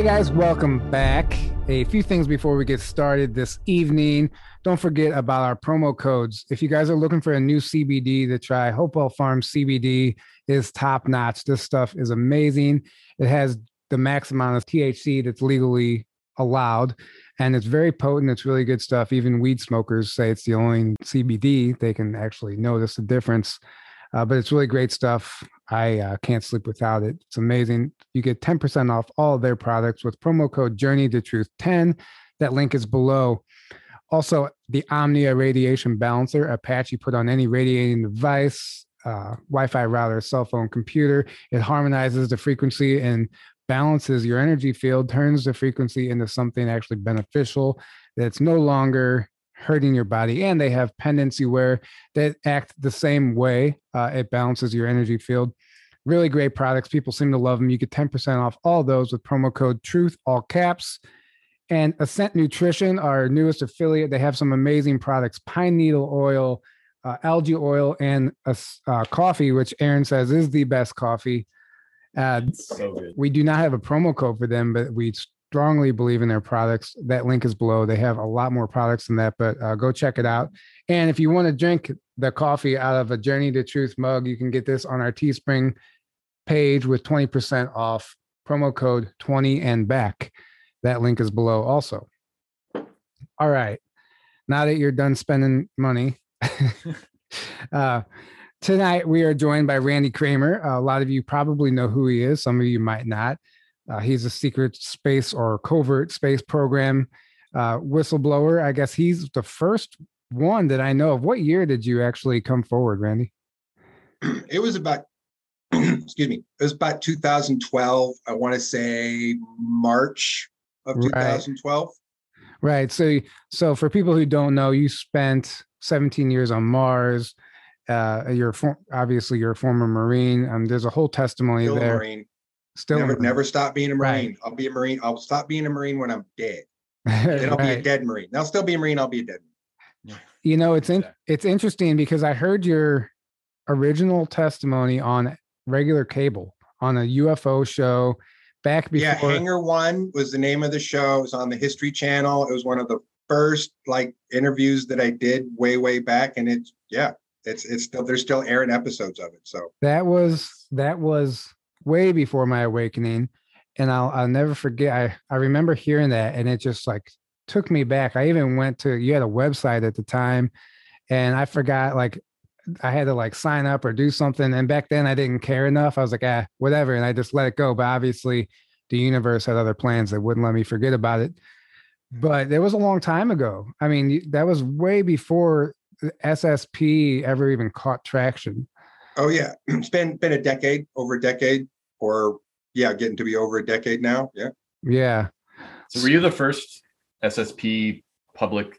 Hey guys, welcome back. A few things before we get started this evening. Don't forget about our promo codes. If you guys are looking for a new CBD to try, Hopewell Farm CBD is top notch. This stuff is amazing. It has the max amount of THC that's legally allowed, and it's very potent. It's really good stuff. Even weed smokers say it's the only CBD they can actually notice the difference. Uh, but it's really great stuff. I uh, can't sleep without it. It's amazing. You get 10% off all of their products with promo code Journey to Truth 10. That link is below. Also, the Omnia radiation balancer, a patch you put on any radiating device, uh, Wi Fi router, cell phone, computer. It harmonizes the frequency and balances your energy field, turns the frequency into something actually beneficial that's no longer hurting your body. And they have pendants you wear that act the same way. Uh, it balances your energy field. Really great products. People seem to love them. You get 10% off all those with promo code TRUTH, all caps. And Ascent Nutrition, our newest affiliate, they have some amazing products pine needle oil, uh, algae oil, and a, uh, coffee, which Aaron says is the best coffee. Uh, so good. We do not have a promo code for them, but we strongly believe in their products. That link is below. They have a lot more products than that, but uh, go check it out. And if you want to drink the coffee out of a Journey to Truth mug, you can get this on our Teespring page with 20% off promo code 20 and back. That link is below also. All right. Now that you're done spending money, uh, tonight we are joined by Randy Cramer. A lot of you probably know who he is, some of you might not. Uh, he's a secret space or covert space program uh, whistleblower. I guess he's the first one that I know of. What year did you actually come forward, Randy? It was about excuse me, it was about 2012. I want to say March of 2012. Right. right. So, so for people who don't know, you spent 17 years on Mars. Uh, you're for, obviously you're a former Marine. Um, there's a whole testimony Still there. Marine. Still never, never stop being a Marine. Right. I'll be a Marine. I'll stop being a Marine when I'm dead. then I'll right. be a dead Marine. I'll still be a Marine. I'll be a dead. Marine. You know, it's in, it's interesting because I heard your original testimony on regular cable on a UFO show back before. Yeah, Hangar One was the name of the show. It was on the History Channel. It was one of the first like interviews that I did way way back, and it's yeah, it's it's still there's still airing episodes of it. So that was that was way before my awakening, and I'll I'll never forget. I I remember hearing that, and it just like took me back. I even went to you had a website at the time, and I forgot like I had to like sign up or do something. And back then I didn't care enough. I was like, ah, whatever. And I just let it go. But obviously the universe had other plans that wouldn't let me forget about it. But it was a long time ago. I mean, that was way before SSP ever even caught traction. Oh yeah. It's been been a decade, over a decade, or yeah, getting to be over a decade now. Yeah. Yeah. So were you the first SSP public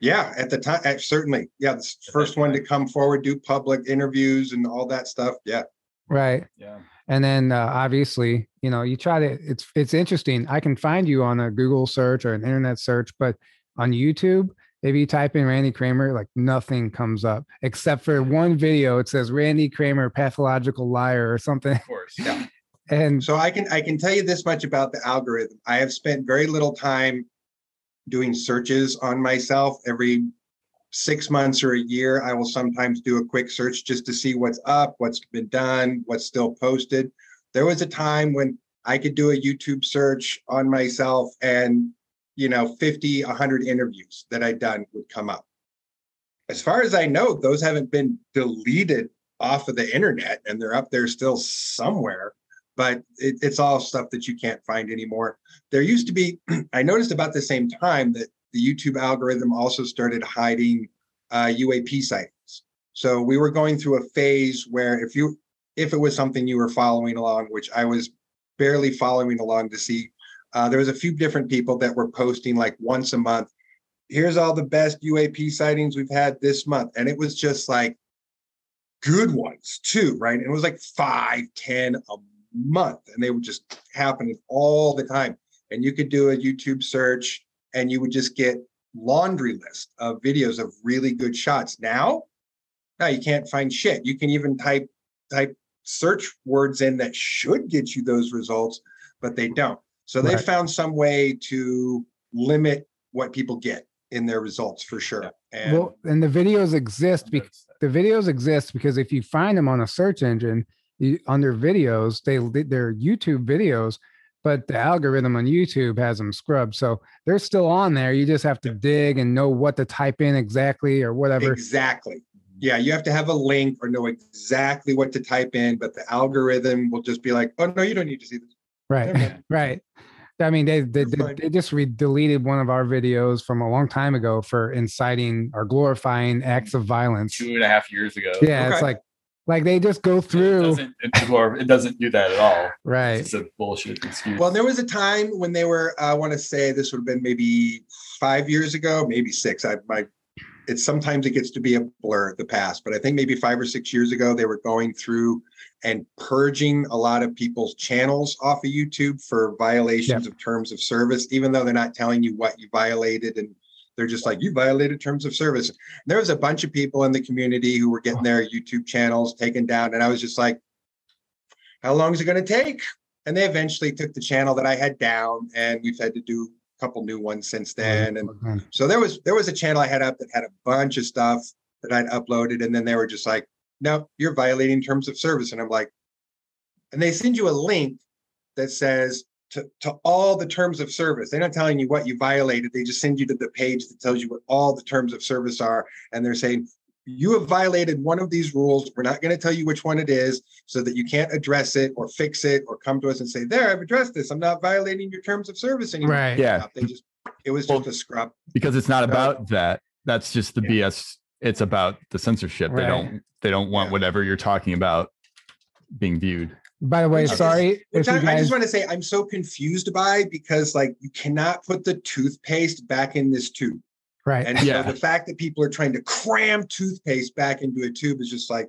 yeah, at the time, certainly. Yeah, the first one to come forward, do public interviews and all that stuff. Yeah. Right. Yeah. And then uh, obviously, you know, you try to. It's it's interesting. I can find you on a Google search or an internet search, but on YouTube, if you type in Randy Cramer, like nothing comes up except for one video. It says Randy Cramer, pathological liar, or something. Of course. Yeah. and so I can I can tell you this much about the algorithm. I have spent very little time doing searches on myself every six months or a year. I will sometimes do a quick search just to see what's up, what's been done, what's still posted. There was a time when I could do a YouTube search on myself and, you know, 50, 100 interviews that I'd done would come up. As far as I know, those haven't been deleted off of the internet and they're up there still somewhere but it, it's all stuff that you can't find anymore. There used to be, I noticed about the same time that the YouTube algorithm also started hiding uh, UAP sightings. So we were going through a phase where if you, if it was something you were following along, which I was barely following along to see, uh, there was a few different people that were posting like once a month. Here's all the best UAP sightings we've had this month, and it was just like good ones too, right? And it was like five, ten a month and they would just happen all the time and you could do a youtube search and you would just get laundry list of videos of really good shots now now you can't find shit you can even type type search words in that should get you those results but they don't So they right. found some way to limit what people get in their results for sure. And well, and the videos exist because the videos exist because if you find them on a search engine you, under videos, they they're YouTube videos, but the algorithm on YouTube has them scrubbed, so they're still on there. You just have to dig and know what to type in exactly or whatever. Exactly. Mm-hmm. Yeah, you have to have a link or know exactly what to type in, but the algorithm will just be like, "Oh no, you don't need to see this." Right, right. I mean, they they, they, they just re- deleted one of our videos from a long time ago for inciting or glorifying acts of violence. Two and a half years ago. Yeah, okay. it's like like they just go through. It doesn't, it doesn't do that at all. Right. It's a bullshit excuse. Well, there was a time when they were. I want to say this would have been maybe five years ago, maybe six. I my it's sometimes it gets to be a blur the past, but I think maybe five or six years ago they were going through and purging a lot of people's channels off of YouTube for violations yep. of terms of service, even though they're not telling you what you violated and they're just like you violated terms of service. And there was a bunch of people in the community who were getting their YouTube channels taken down, and I was just like, "How long is it going to take?" And they eventually took the channel that I had down, and we've had to do couple new ones since then. And so there was there was a channel I had up that had a bunch of stuff that I'd uploaded, and then they were just like, "No, you're violating terms of service." And I'm like, and they send you a link that says to, to all the terms of service. They're not telling you what you violated. They just send you to the page that tells you what all the terms of service are. And they're saying, you have violated one of these rules. We're not going to tell you which one it is so that you can't address it or fix it or come to us and say, there, I've addressed this. I'm not violating your terms of service anymore. Right. Yeah. They just, it was well, just a scrub. Because it's not about that. That's just the yeah. BS. It's about the censorship. Right. They don't, they don't want yeah. whatever you're talking about being viewed. By the way, sorry. Just, I, guys... I, just want to say I'm so confused by because like you cannot put the toothpaste back in this tube. Right. And yeah. the fact that people are trying to cram toothpaste back into a tube is just like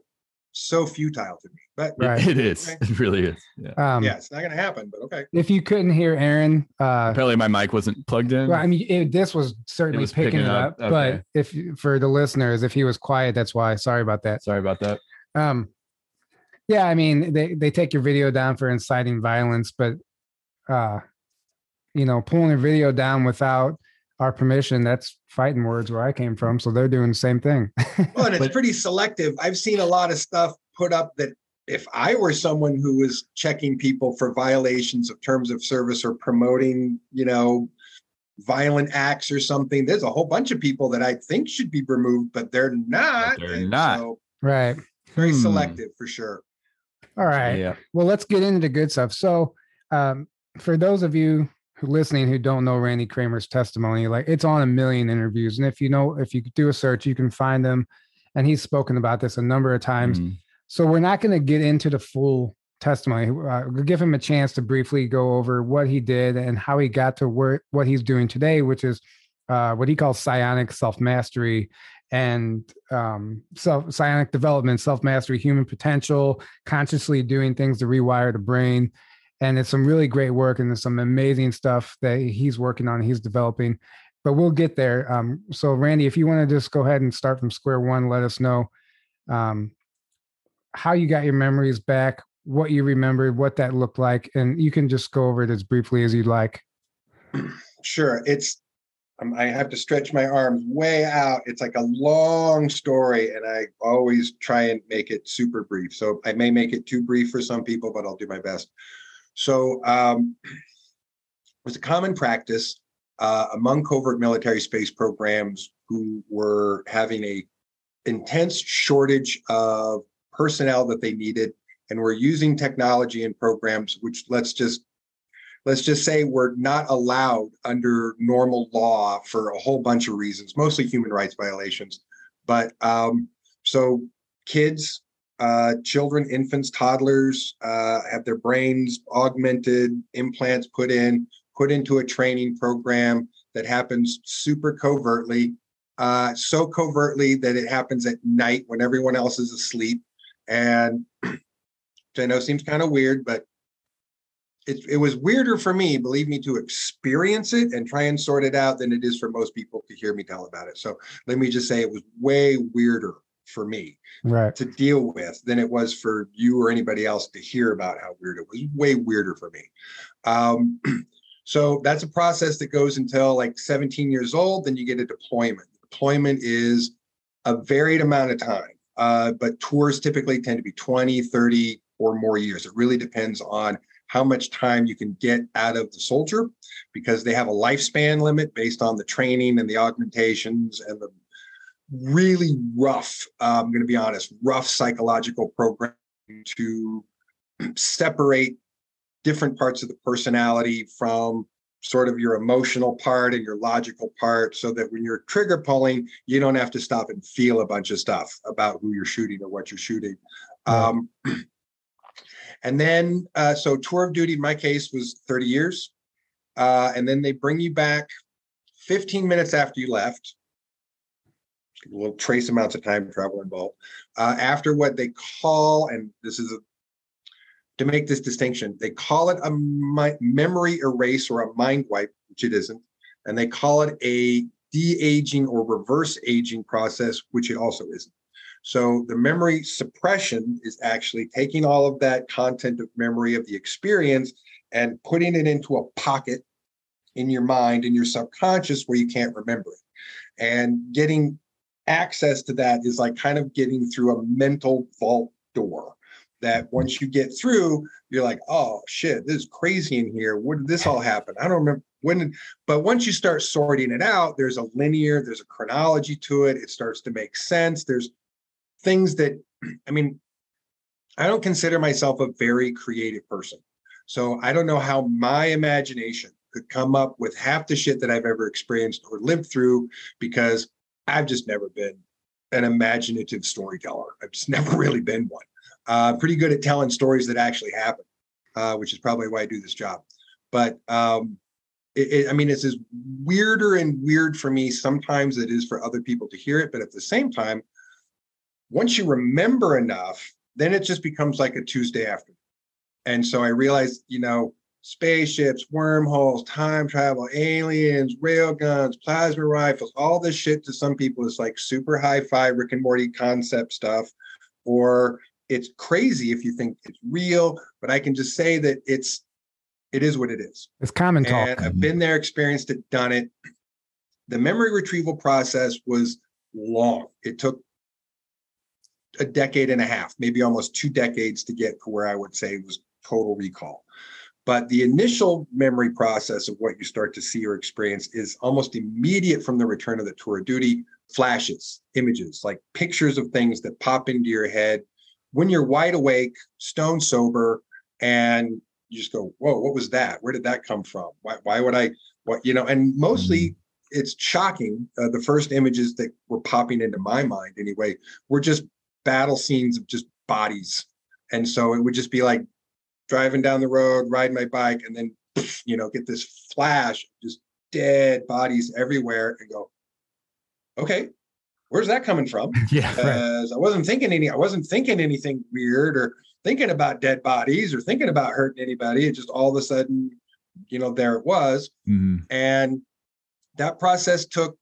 so futile to me. But right. it is. Okay. It really is. Yeah. Um, yeah, it's not going to happen, but okay. If you couldn't hear Aaron, uh, apparently my mic wasn't plugged in. Well, I mean, it, this was certainly was picking, picking, it up. up. Okay. But if for the listeners, if he was quiet, that's why. Sorry about that. Sorry about that. Um, yeah, I mean, they they take your video down for inciting violence, but uh, you know, pulling a video down without our permission. That's fighting words where I came from. So they're doing the same thing. well, and it's pretty selective. I've seen a lot of stuff put up that if I were someone who was checking people for violations of terms of service or promoting, you know, violent acts or something, there's a whole bunch of people that I think should be removed, but they're not. But they're and not. So right. Very hmm. selective for sure. All right. Yeah. Well, let's get into the good stuff. So, um, for those of you listening who don't know Randy Cramer's testimony, like it's on a million interviews. And if you know, if you do a search, you can find them. And he's spoken about this a number of times. Mm. So we're not going to get into the full testimony. Uh, we'll give him a chance to briefly go over what he did and how he got to where what he's doing today, which is uh, what he calls psionic self mastery and um, self psionic development, self mastery, human potential, consciously doing things to rewire the brain and it's some really great work and there's some amazing stuff that he's working on he's developing but we'll get there um, so randy if you want to just go ahead and start from square one let us know um, how you got your memories back what you remembered what that looked like and you can just go over it as briefly as you'd like. Sure it's um, i have to stretch my arms way out it's like a long story and i always try and make it super brief so i may make it too brief for some people but i'll do my best so um, it was a common practice uh, among covert military space programs who were having a intense shortage of personnel that they needed and were using technology and programs which let's just let's just say were not allowed under normal law for a whole bunch of reasons mostly human rights violations. But um, so kids uh, children, infants, toddlers uh, have their brains augmented, implants put in, put into a training program that happens super covertly, uh, so covertly that it happens at night when everyone else is asleep. And which I know seems kind of weird, but it, it was weirder for me, believe me, to experience it and try and sort it out than it is for most people to hear me tell about it. So let me just say it was way weirder for me right. to deal with than it was for you or anybody else to hear about how weird it was. Way weirder for me. Um, So that's a process that goes until like 17 years old. Then you get a deployment. Deployment is a varied amount of time, uh, but tours typically tend to be 20, 30, or more years. It really depends on how much time you can get out of the soldier because they have a lifespan limit based on the training and the augmentations and the really rough, uh, I'm going to be honest, rough psychological program to separate different parts of the personality from sort of your emotional part and your logical part so that when you're trigger pulling you don't have to stop and feel a bunch of stuff about who you're shooting or what you're shooting. Um, and then uh, so tour of duty in my case was 30 years uh, and then they bring you back 15 minutes after you left little trace amounts of time travel involved uh, after what they call and this is a to make this distinction. They call it a mi- memory erase or a mind wipe, which it isn't, and they call it a de-aging or reverse aging process, which it also isn't. So the memory suppression is actually taking all of that content of memory of the experience and putting it into a pocket in your mind in your subconscious where you can't remember it. And getting access to that is like kind of getting through a mental vault door that once you get through, you're like, oh shit, this is crazy in here. When did this all happen? I don't remember when, but once you start sorting it out, there's a linear, there's a chronology to it. It starts to make sense. There's things that, I mean, I don't consider myself a very creative person. So I don't know how my imagination could come up with half the shit that I've ever experienced or lived through because I've just never been an imaginative storyteller. I've just never really been one uh, pretty good at telling stories that actually happen, uh, which is probably why I do this job. But um, it, it, I mean, it's as weirder and weird for me sometimes it is for other people to hear it. But at the same time, once you remember enough, then it just becomes like a Tuesday afternoon. And so I realized, you know, spaceships, wormholes, time travel, aliens, railguns, plasma rifles, all this shit to some people is like super high-fi Rick and Morty concept stuff, or it's crazy if you think it's real, but I can just say that it's it is what it is. It's common talk. And I've been there, experienced it, done it. The memory retrieval process was long. It took a decade and a half, maybe almost two decades to get to where I would say was total recall. But the initial memory process of what you start to see or experience is almost immediate from the return of the tour of duty flashes, images, like pictures of things that pop into your head when you're wide awake, stone sober, and you just go, "Whoa, what was that? Where did that come from? Why, why would I? What you know?" And mostly, mm-hmm. it's shocking. Uh, the first images that were popping into my mind, anyway, were just battle scenes of just bodies, and so it would just be like driving down the road, riding my bike, and then you know get this flash, just dead bodies everywhere, and go, "Okay, where's that coming from? Yeah, right. I wasn't thinking any, I wasn't thinking anything weird or thinking about dead bodies or thinking about hurting anybody. It just all of a sudden, you know, there it was, mm-hmm. and that process took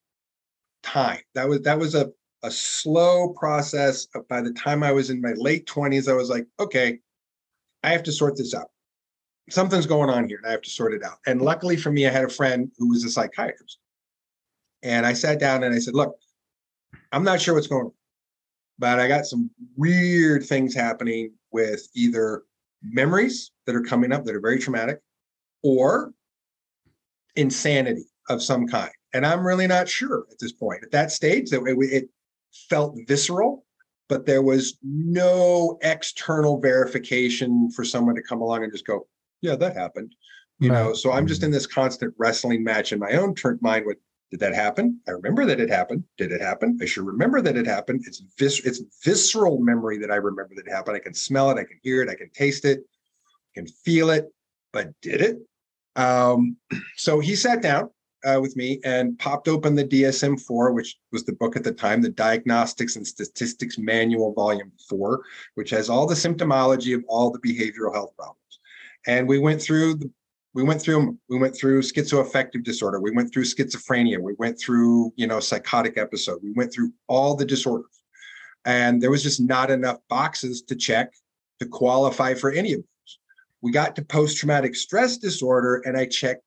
time. That was that was a a slow process. By the time I was in my late twenties, I was like, okay, I have to sort this out. Something's going on here, and I have to sort it out. And luckily for me, I had a friend who was a psychiatrist. And I sat down and I said, look, I'm not sure what's going on, but I got some weird things happening with either memories that are coming up that are very traumatic or insanity of some kind. And I'm really not sure at this point. At that stage, that it, it felt visceral, but there was no external verification for someone to come along and just go, "Yeah, that happened." You know, so I'm just in this constant wrestling match in my own turn mind with did that happen? I remember that it happened. Did it happen? I sure remember that it happened. It's vis- it's visceral memory that I remember that it happened. I can smell it, I can hear it, I can taste it, I can feel it. But did it? Um, so he sat down uh, with me and popped open the DSM 4, which was the book at the time, the Diagnostics and Statistics Manual, Volume 4, which has all the symptomology of all the behavioral health problems. And we went through the we went through we went through schizoaffective disorder we went through schizophrenia we went through you know psychotic episode we went through all the disorders and there was just not enough boxes to check to qualify for any of those we got to post-traumatic stress disorder and i checked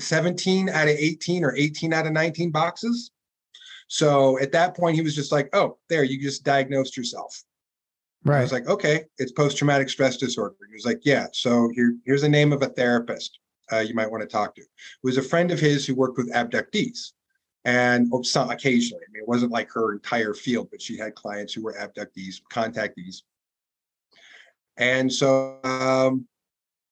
17 out of 18 or 18 out of 19 boxes. So at that point, he was just like, oh, there, you just diagnosed yourself. Right. I was like, okay, it's post traumatic stress disorder. He was like, yeah. So here, here's the name of a therapist uh, you might want to talk to. It was a friend of his who worked with abductees. And oh, some, occasionally, I mean, it wasn't like her entire field, but she had clients who were abductees, contactees. And so um,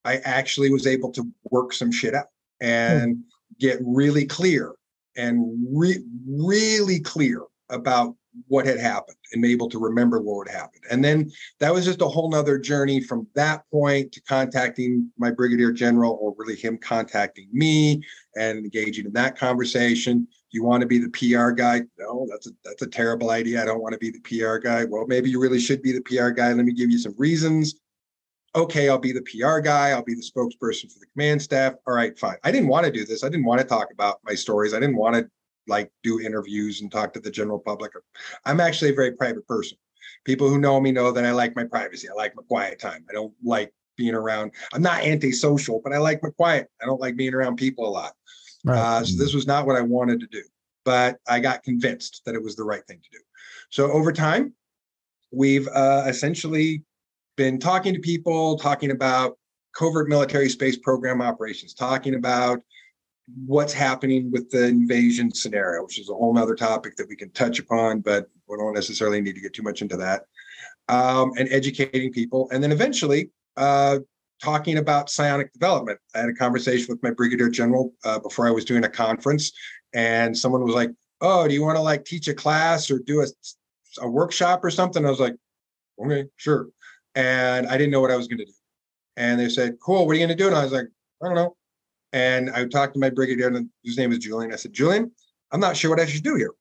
I actually was able to work some shit out and hmm. get really clear and re- really clear about what had happened and able to remember what had happened. And then that was just a whole nother journey from that point to contacting my brigadier general or really him contacting me and engaging in that conversation. Do you want to be the PR guy? No, that's a that's a terrible idea. I don't want to be the PR guy. Well, maybe you really should be the PR guy. Let me give you some reasons okay, I'll be the PR guy, I'll be the spokesperson for the command staff. All right, fine. I didn't want to do this. I didn't want to talk about my stories. I didn't want to like do interviews and talk to the general public. I'm actually a very private person. People who know me know that I like my privacy. I like my quiet time. I don't like being around. I'm not antisocial, but I like my quiet. I don't like being around people a lot. Right. Uh, so this was not what I wanted to do, but I got convinced that it was the right thing to do. So over time, we've uh, essentially been talking to people, talking about covert military space program operations, talking about what's happening with the invasion scenario, which is a whole other topic that we can touch upon, but we don't necessarily need to get too much into that. Um, and educating people. And then eventually uh, talking about psionic development. I had a conversation with my brigadier general uh, before I was doing a conference, and someone was like, Oh, do you want to like teach a class or do a, a workshop or something? I was like, Okay, sure and I didn't know what I was going to do. And they said, "Cool, what are you going to do?" And I was like, "I don't know." And I talked to my brigadier, whose name is Julian. I said, "Julian, I'm not sure what I should do here.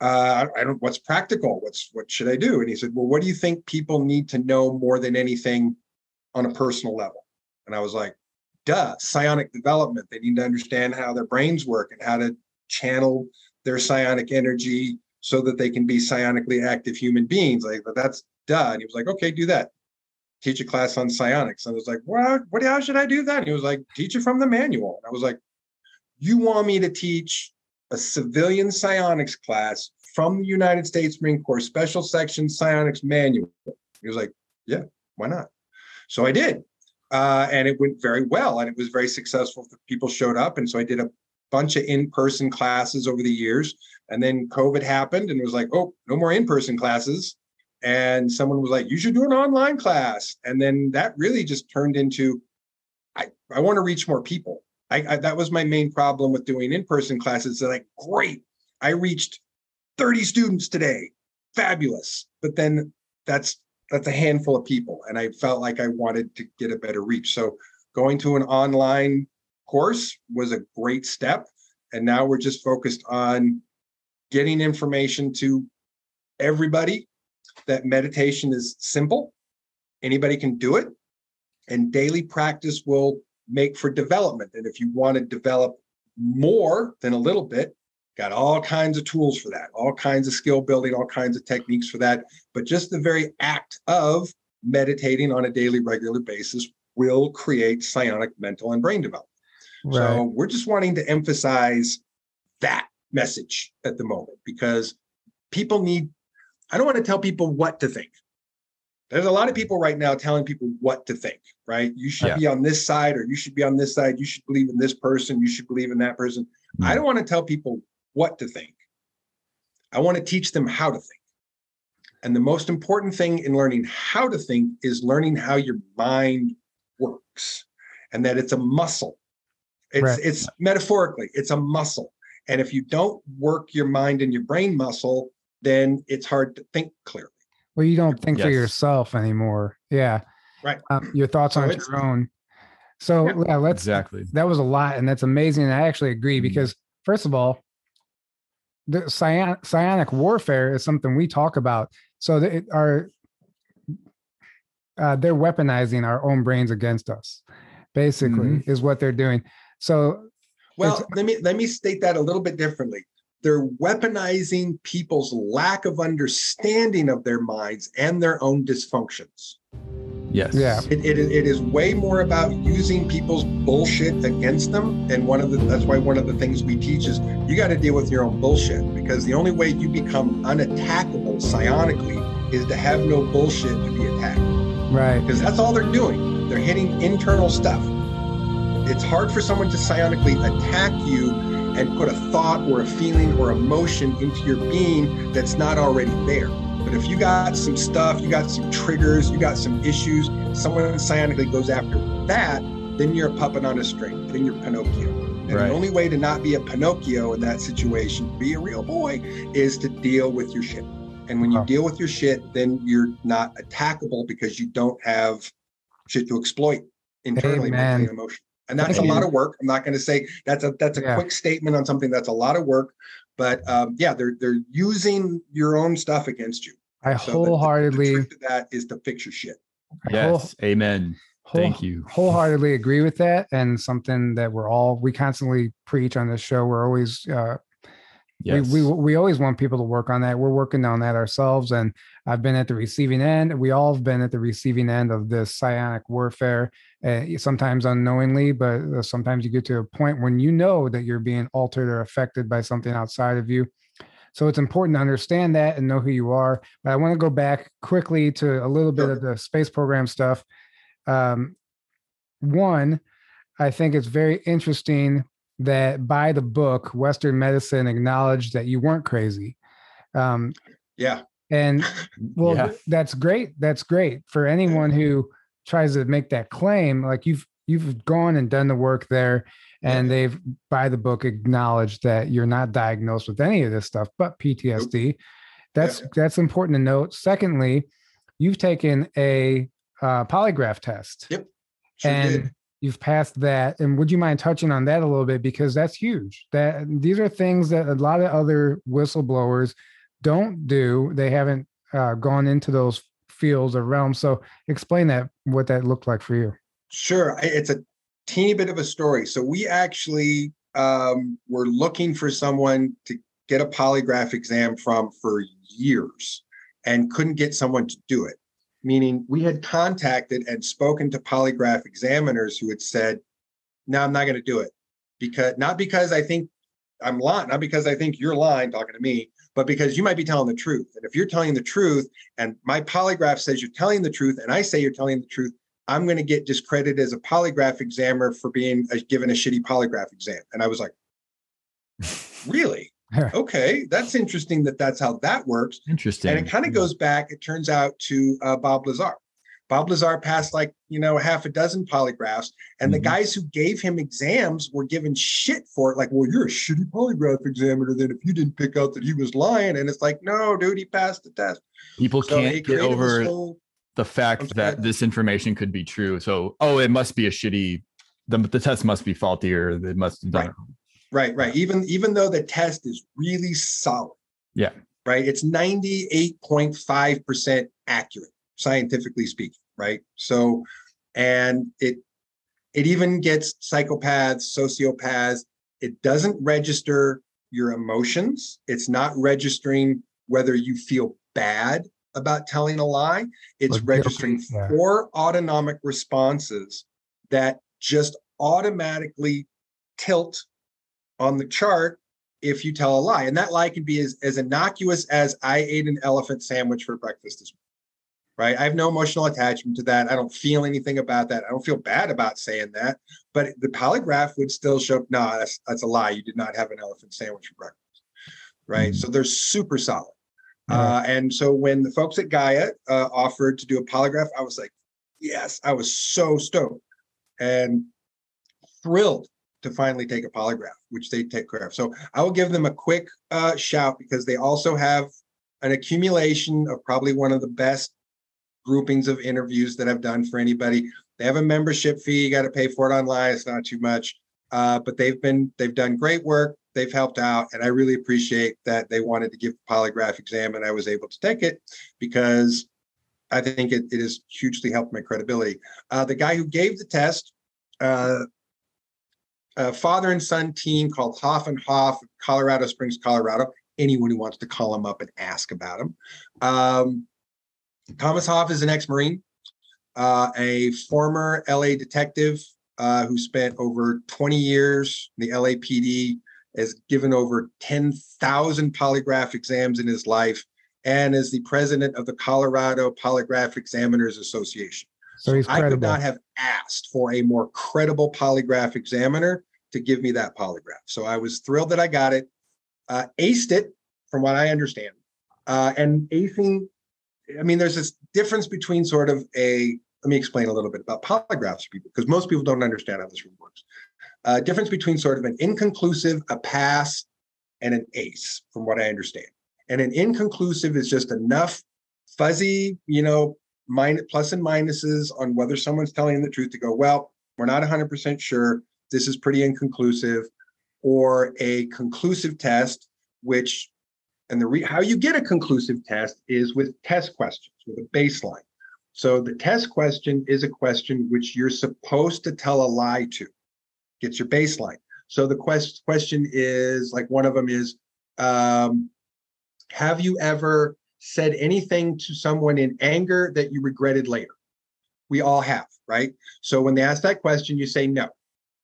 Uh, I, don't. What's practical? What's what should I do?" And he said, "Well, what do you think people need to know more than anything on a personal level?" And I was like, "Duh, psionic development. They need to understand how their brains work and how to channel their psionic energy." So that they can be psionically active human beings. Like that's duh. And he was like, okay, do that teach a class on psionics. And I was like, what, what, how should I do that? And he was like, teach it from the manual. And I was like, you want me to teach a civilian psionics class from the United States Marine Corps Special Section Psionics Manual? He was like, yeah, why not? So I did. Uh, and it went very well and it was very successful. People showed up. And so I did a bunch of in-person classes over the years. And then COVID happened and it was like, oh, no more in-person classes and someone was like you should do an online class. And then that really just turned into i, I want to reach more people. I, I that was my main problem with doing in-person classes. So like great. I reached 30 students today. Fabulous. But then that's that's a handful of people and i felt like i wanted to get a better reach. So going to an online course was a great step and now we're just focused on getting information to everybody that meditation is simple, anybody can do it, and daily practice will make for development. And if you want to develop more than a little bit, got all kinds of tools for that, all kinds of skill building, all kinds of techniques for that. But just the very act of meditating on a daily, regular basis will create psionic mental and brain development. Right. So we're just wanting to emphasize that message at the moment because people need I don't want to tell people what to think. There's a lot of people right now telling people what to think, right? You should yeah. be on this side or you should be on this side. You should believe in this person. You should believe in that person. Mm-hmm. I don't want to tell people what to think. I want to teach them how to think. And the most important thing in learning how to think is learning how your mind works and that it's a muscle. It's right. it's metaphorically, it's a muscle. And if you don't work your mind and your brain muscle, then it's hard to think clearly. Well, you don't think yes. for yourself anymore. Yeah. Right. Um, your thoughts aren't your own. So yeah. yeah, let's exactly. That was a lot, and that's amazing. I actually agree mm-hmm. because first of all, the psionic warfare is something we talk about. So that our uh, they're weaponizing our own brains against us. Basically, mm-hmm. is what they're doing. So, well, let me let me state that a little bit differently they're weaponizing people's lack of understanding of their minds and their own dysfunctions. Yes. Yeah. It, it, it is way more about using people's bullshit against them. And one of the that's why one of the things we teach is you got to deal with your own bullshit because the only way you become unattackable psionically is to have no bullshit to be attacked. Right. Because that's all they're doing. They're hitting internal stuff. It's hard for someone to psionically attack you and put a thought or a feeling or emotion into your being that's not already there. But if you got some stuff, you got some triggers, you got some issues, someone psionically goes after that, then you're a puppet on a string. Then you're Pinocchio. And right. the only way to not be a Pinocchio in that situation, be a real boy, is to deal with your shit. And when you oh. deal with your shit, then you're not attackable because you don't have shit to exploit internally, mentally, emotionally. And that's Thank a lot of work. I'm not going to say that's a that's a yeah. quick statement on something that's a lot of work. But um, yeah, they're they're using your own stuff against you. I so wholeheartedly the, the that is to fix your shit. Yes, whole, amen. Whole, Thank you. Wholeheartedly agree with that, and something that we're all we constantly preach on this show. We're always uh, Yes. We, we we always want people to work on that. We're working on that ourselves, and I've been at the receiving end. We all have been at the receiving end of this psionic warfare, uh, sometimes unknowingly, but uh, sometimes you get to a point when you know that you're being altered or affected by something outside of you. So it's important to understand that and know who you are. But I want to go back quickly to a little bit sure. of the space program stuff. Um, one, I think it's very interesting that by the book, Western medicine acknowledged that you weren't crazy. Um, yeah. And well, yeah. that's great. That's great for anyone who tries to make that claim. Like you've you've gone and done the work there, and yeah. they've by the book acknowledged that you're not diagnosed with any of this stuff, but PTSD. Nope. That's yeah. that's important to note. Secondly, you've taken a uh, polygraph test. Yep. Sure and did you've passed that and would you mind touching on that a little bit because that's huge that these are things that a lot of other whistleblowers don't do they haven't uh, gone into those fields or realms. So explain that what that looked like for you. Sure it's a teeny bit of a story. So we actually um, were looking for someone to get a polygraph exam from for years and couldn't get someone to do it. Meaning we had contacted and spoken to polygraph examiners who had said, no, I'm not going to do it because not because I think I'm lying, not because I think you're lying talking to me, but because you might be telling the truth. And if you're telling the truth and my polygraph says you're telling the truth and I say you're telling the truth, I'm going to get discredited as a polygraph examiner for being a, given a shitty polygraph exam. And I was like, really? okay, that's interesting that that's how that works. Interesting. And it kind of goes back, it turns out, to uh, Bob Lazar. Bob Lazar passed like, you know, half a dozen polygraphs, and mm-hmm. the guys who gave him exams were given shit for it. Like, well, you're a shitty polygraph examiner then if you didn't pick out that he was lying. And it's like, no, dude, he passed the test. People so can't get over whole, the fact that this information could be true. So, oh, it must be a shitty, the, the test must be faulty or it must have done right. Right, right. Even even though the test is really solid. Yeah. Right. It's 98.5% accurate, scientifically speaking. Right. So and it it even gets psychopaths, sociopaths. It doesn't register your emotions. It's not registering whether you feel bad about telling a lie. It's registering yeah. four autonomic responses that just automatically tilt on the chart if you tell a lie. And that lie can be as, as innocuous as I ate an elephant sandwich for breakfast this morning. Right. I have no emotional attachment to that. I don't feel anything about that. I don't feel bad about saying that. But the polygraph would still show, no, that's that's a lie. You did not have an elephant sandwich for breakfast. Right. Mm-hmm. So they're super solid. Mm-hmm. Uh, and so when the folks at Gaia uh, offered to do a polygraph, I was like, yes, I was so stoked and thrilled to finally take a polygraph, which they take care of. So I will give them a quick uh, shout because they also have an accumulation of probably one of the best groupings of interviews that I've done for anybody. They have a membership fee; you got to pay for it online. It's not too much, uh, but they've been they've done great work. They've helped out, and I really appreciate that they wanted to give the polygraph exam, and I was able to take it because I think it, it has hugely helped my credibility. Uh, the guy who gave the test, uh, a father and son team called Hoff and Hoff, Colorado Springs, Colorado. Anyone who wants to call them up and ask about them. Um, Thomas Hoff is an ex-Marine. uh, a former LA detective uh, who spent over 20 years in the LAPD, has given over 10,000 polygraph exams in his life, and is the president of the Colorado Polygraph Examiners Association. So he's credible. I could not have asked for a more credible polygraph examiner to give me that polygraph. So I was thrilled that I got it, uh, aced it, from what I understand. Uh, and acing, I mean, there's this difference between sort of a let me explain a little bit about polygraphs people because most people don't understand how this works. Uh, difference between sort of an inconclusive, a pass, and an ace, from what I understand. And an inconclusive is just enough fuzzy, you know, minus, plus and minuses on whether someone's telling the truth to go, well, we're not 100% sure. This is pretty inconclusive. Or a conclusive test, which, and the re- how you get a conclusive test is with test questions, with a baseline. So the test question is a question which you're supposed to tell a lie to. Gets your baseline. So the quest question is like one of them is, um, have you ever said anything to someone in anger that you regretted later? We all have, right? So when they ask that question, you say no.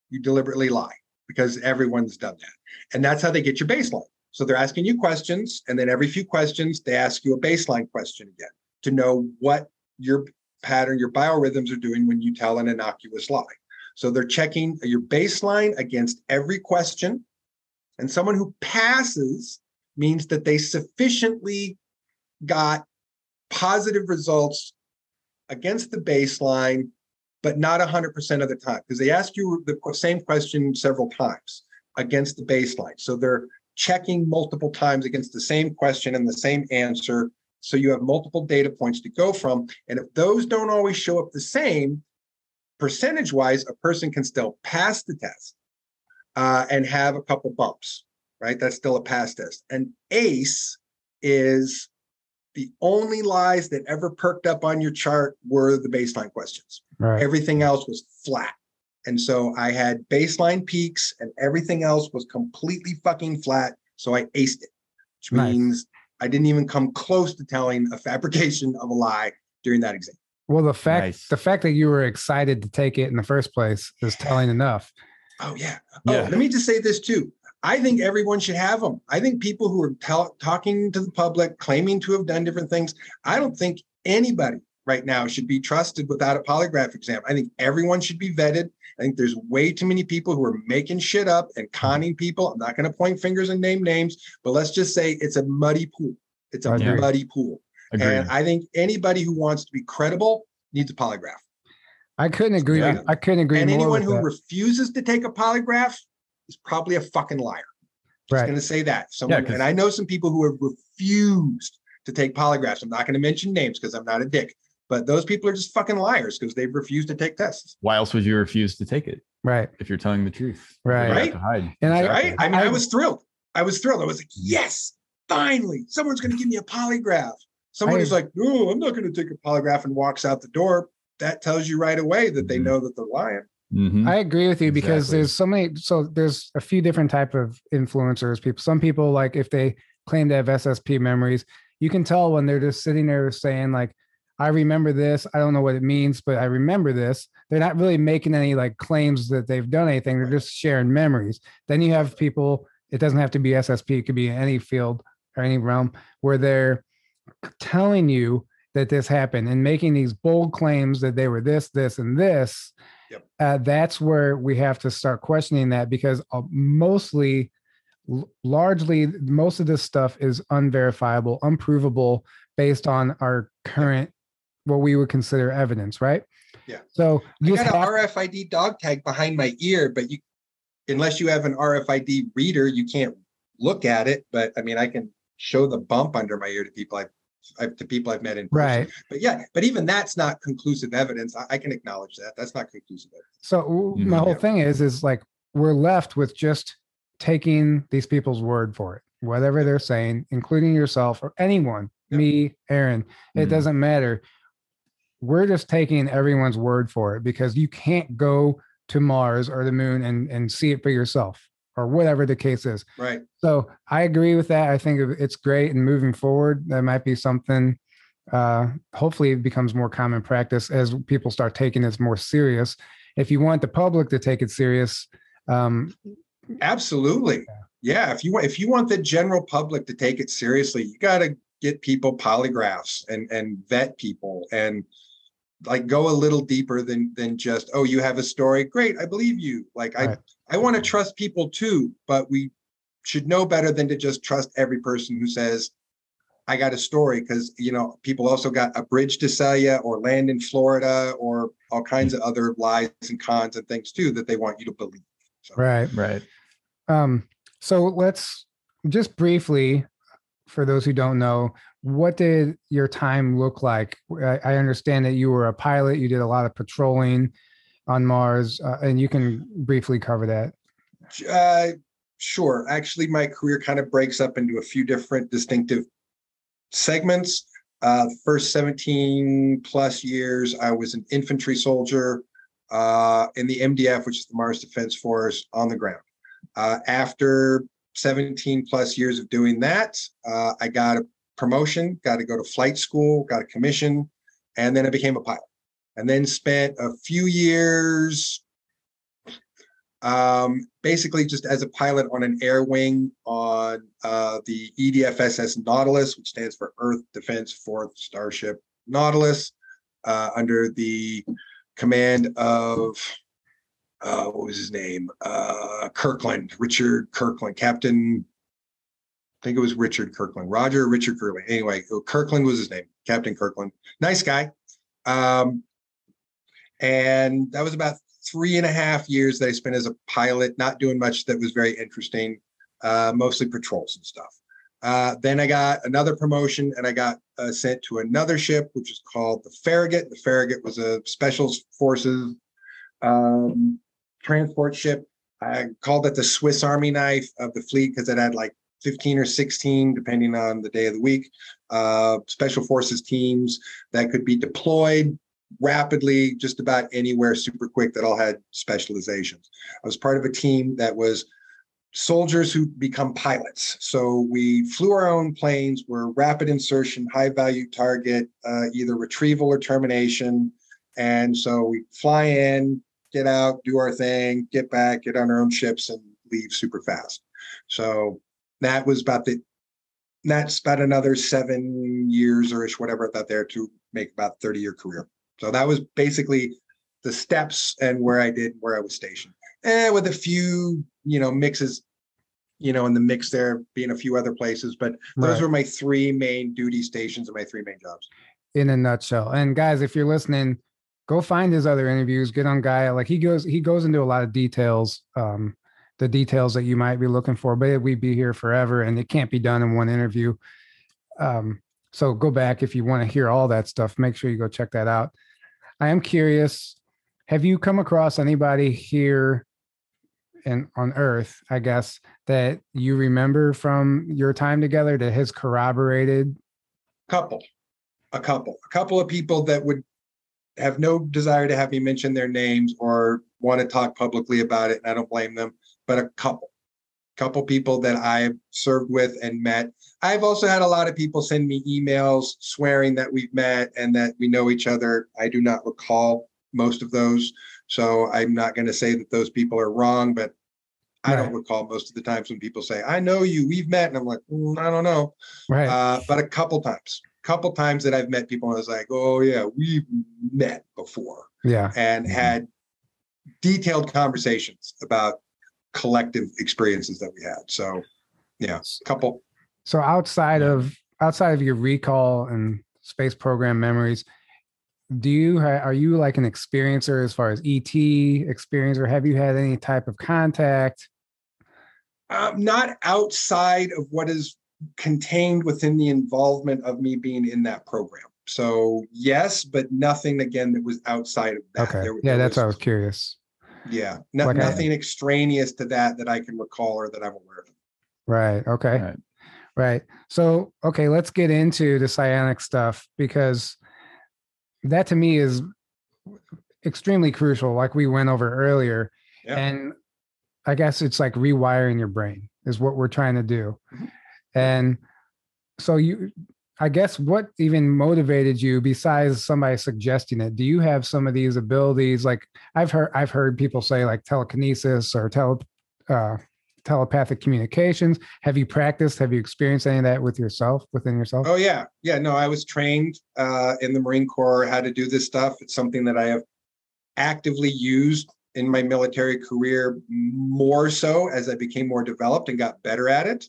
You deliberately lie because everyone's done that. And that's how they get your baseline. So they're asking you questions, and then every few questions, they ask you a baseline question again to know what your pattern, your biorhythms are doing when you tell an innocuous lie. So they're checking your baseline against every question. And someone who passes means that they sufficiently got positive results against the baseline, but not 100% of the time, because they ask you the same question several times against the baseline. So they're checking multiple times against the same question and the same answer so you have multiple data points to go from. And if those don't always show up the same, percentage wise, a person can still pass the test uh, and have a couple bumps, right? That's still a pass test. And ACE is the only lies that ever perked up on your chart were the baseline questions. Right. Everything else was flat. And so I had baseline peaks and everything else was completely fucking flat. So I aced it, which nice. means I didn't even come close to telling a fabrication of a lie during that exam. Well, the fact nice. the fact that you were excited to take it in the first place is telling enough. Oh yeah. Oh, yeah. let me just say this too. I think everyone should have them. I think people who are tell, talking to the public, claiming to have done different things, I don't think anybody right now should be trusted without a polygraph exam. I think everyone should be vetted. I think there's way too many people who are making shit up and conning people. I'm not going to point fingers and name names, but let's just say it's a muddy pool. It's a muddy pool. Agreed. And I think anybody who wants to be credible needs a polygraph. I couldn't agree. Yeah. I couldn't agree. And anyone who that. refuses to take a polygraph is probably a fucking liar. Just right. going to say that. Someone, yeah, and I know some people who have refused to take polygraphs. I'm not going to mention names because I'm not a dick. But those people are just fucking liars because they've refused to take tests. Why else would you refuse to take it? Right. If you're telling the truth. Right. Right. hide. And I, right? I mean, I, I was thrilled. I was thrilled. I was like, yes, finally, someone's going to give me a polygraph. Someone who's like, no, I'm not going to take a polygraph and walks out the door. That tells you right away that they mm-hmm. know that they're lying. Mm-hmm. I agree with you because exactly. there's so many. So there's a few different type of influencers. People, some people like if they claim to have SSP memories, you can tell when they're just sitting there saying like, I remember this. I don't know what it means, but I remember this. They're not really making any like claims that they've done anything. They're just sharing memories. Then you have people, it doesn't have to be SSP, it could be any field or any realm where they're telling you that this happened and making these bold claims that they were this, this, and this. Yep. Uh, that's where we have to start questioning that because uh, mostly, largely, most of this stuff is unverifiable, unprovable based on our current what we would consider evidence, right? Yeah. So you got an RFID dog tag behind my ear, but you, unless you have an RFID reader, you can't look at it. But I mean, I can show the bump under my ear to people I've, I've to people I've met in person. Right. But yeah, but even that's not conclusive evidence. I, I can acknowledge that. That's not conclusive evidence. So mm-hmm. my whole thing is, is like we're left with just taking these people's word for it, whatever they're saying, including yourself or anyone, yep. me, Aaron. It mm-hmm. doesn't matter we're just taking everyone's word for it because you can't go to Mars or the moon and, and see it for yourself or whatever the case is. Right. So I agree with that. I think it's great. And moving forward, that might be something uh, hopefully it becomes more common practice as people start taking this more serious. If you want the public to take it serious, um, absolutely, yeah. If you want, if you want the general public to take it seriously, you got to get people polygraphs and and vet people and like go a little deeper than than just oh you have a story great i believe you like right. i i want to trust people too but we should know better than to just trust every person who says I got a story because you know people also got a bridge to sell you or land in Florida or all kinds of other lies and cons and things too that they want you to believe. So. Right, right. Um, so let's just briefly, for those who don't know, what did your time look like? I, understand that you were a pilot. You did a lot of patrolling on Mars, uh, and you can briefly cover that. Uh, sure. Actually, my career kind of breaks up into a few different distinctive segments. Uh, first 17 plus years, I was an infantry soldier uh, in the MDF, which is the Mars Defense Force, on the ground. Uh, after 17 plus years of doing that, uh, I got a promotion, got to go to flight school, got a commission, and then I became a pilot. And then spent a few years um, basically just as a pilot on an air wing on uh, the EDFSS Nautilus, which stands for Earth Defense Force Starship Nautilus, uh, under the command of uh, what was his name? Uh, Kirkland, Richard Kirkland, Captain. I think it was Richard Kirkland, Roger Richard Kirkland. Anyway, Kirkland was his name, Captain Kirkland. Nice guy. Um, and that was about three and a half years that I spent as a pilot, not doing much that was very interesting, uh, mostly patrols and stuff. Uh, then I got another promotion and I got uh, sent to another ship, which is called the Farragut. The Farragut was a special forces um, transport ship. I called it the Swiss Army knife of the fleet because it had like 15 or 16, depending on the day of the week, uh, special forces teams that could be deployed rapidly just about anywhere super quick that all had specializations. I was part of a team that was soldiers who become pilots. So we flew our own planes, were rapid insertion, high value target, uh, either retrieval or termination. And so we fly in, get out, do our thing, get back, get on our own ships and leave super fast. So that was about the that's about another seven years or ish, whatever I thought there to make about 30 year career. So that was basically the steps and where I did where I was stationed. And with a few, you know, mixes, you know, in the mix there being a few other places, but those right. were my three main duty stations and my three main jobs. In a nutshell. And guys, if you're listening, go find his other interviews, get on Gaia. Like he goes, he goes into a lot of details, um, the details that you might be looking for, but we'd be here forever and it can't be done in one interview. Um, so go back if you want to hear all that stuff, make sure you go check that out. I am curious. Have you come across anybody here and on Earth, I guess, that you remember from your time together that has corroborated? Couple, a couple, a couple of people that would have no desire to have me mention their names or want to talk publicly about it. And I don't blame them, but a couple, couple people that I've served with and met. I've also had a lot of people send me emails swearing that we've met and that we know each other. I do not recall most of those. So I'm not going to say that those people are wrong, but I right. don't recall most of the times when people say, I know you, we've met. And I'm like, mm, I don't know. Right. Uh, but a couple times, couple times that I've met people and I was like, oh yeah, we've met before. Yeah. And mm-hmm. had detailed conversations about collective experiences that we had. So yeah, a couple. So outside of outside of your recall and space program memories, do you are you like an experiencer as far as ET experience, or have you had any type of contact? Um, not outside of what is contained within the involvement of me being in that program. So yes, but nothing again that was outside of that. Okay. There, yeah, there that's was, what I was curious. Yeah, no, like nothing I, extraneous to that that I can recall or that I'm aware of. Right. Okay. Right. right. So, okay, let's get into the psionic stuff because that to me is extremely crucial, like we went over earlier. Yeah. And I guess it's like rewiring your brain is what we're trying to do. Mm-hmm. And so you I guess what even motivated you besides somebody suggesting it? Do you have some of these abilities? Like I've heard, I've heard people say like telekinesis or tele, uh, telepathic communications. Have you practiced? Have you experienced any of that with yourself, within yourself? Oh yeah, yeah. No, I was trained uh, in the Marine Corps how to do this stuff. It's something that I have actively used in my military career more so as I became more developed and got better at it.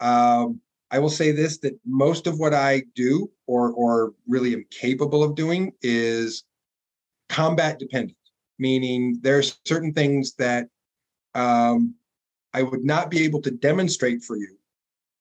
Um, I will say this: that most of what I do, or or really am capable of doing, is combat dependent. Meaning, there are certain things that um, I would not be able to demonstrate for you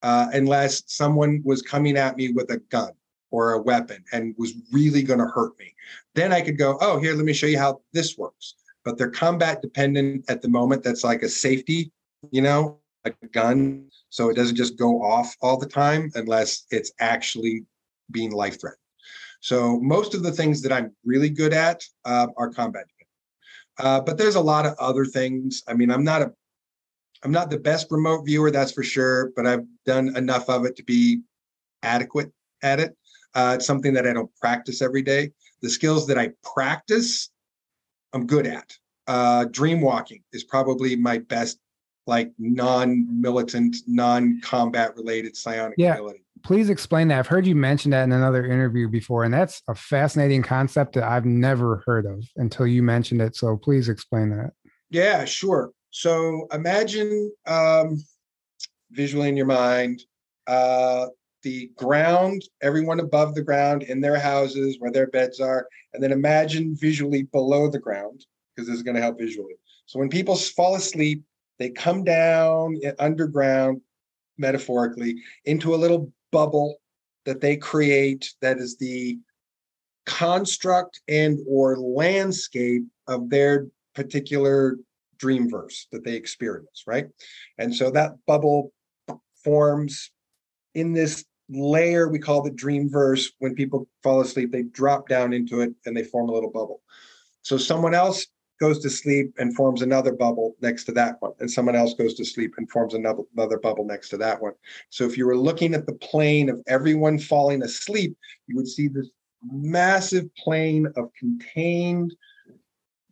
uh, unless someone was coming at me with a gun or a weapon and was really going to hurt me. Then I could go, oh, here, let me show you how this works. But they're combat dependent at the moment. That's like a safety, you know, a gun. So it doesn't just go off all the time unless it's actually being life threatening. So most of the things that I'm really good at uh, are combat. Uh, but there's a lot of other things. I mean, I'm not a I'm not the best remote viewer, that's for sure, but I've done enough of it to be adequate at it. Uh, it's something that I don't practice every day. The skills that I practice, I'm good at. Uh, dream walking is probably my best, like non-militant, non-combat related psionic yeah. ability. Please explain that. I've heard you mention that in another interview before, and that's a fascinating concept that I've never heard of until you mentioned it. So please explain that. Yeah, sure. So imagine um, visually in your mind uh, the ground, everyone above the ground in their houses where their beds are, and then imagine visually below the ground because this is going to help visually. So when people fall asleep, they come down eh, underground, metaphorically, into a little bubble that they create that is the construct and or landscape of their particular dream verse that they experience, right? And so that bubble forms in this layer we call the dream verse When people fall asleep, they drop down into it and they form a little bubble. So someone else goes to sleep and forms another bubble next to that one, and someone else goes to sleep and forms another, another bubble next to that one. So if you were looking at the plane of everyone falling asleep, you would see this massive plane of contained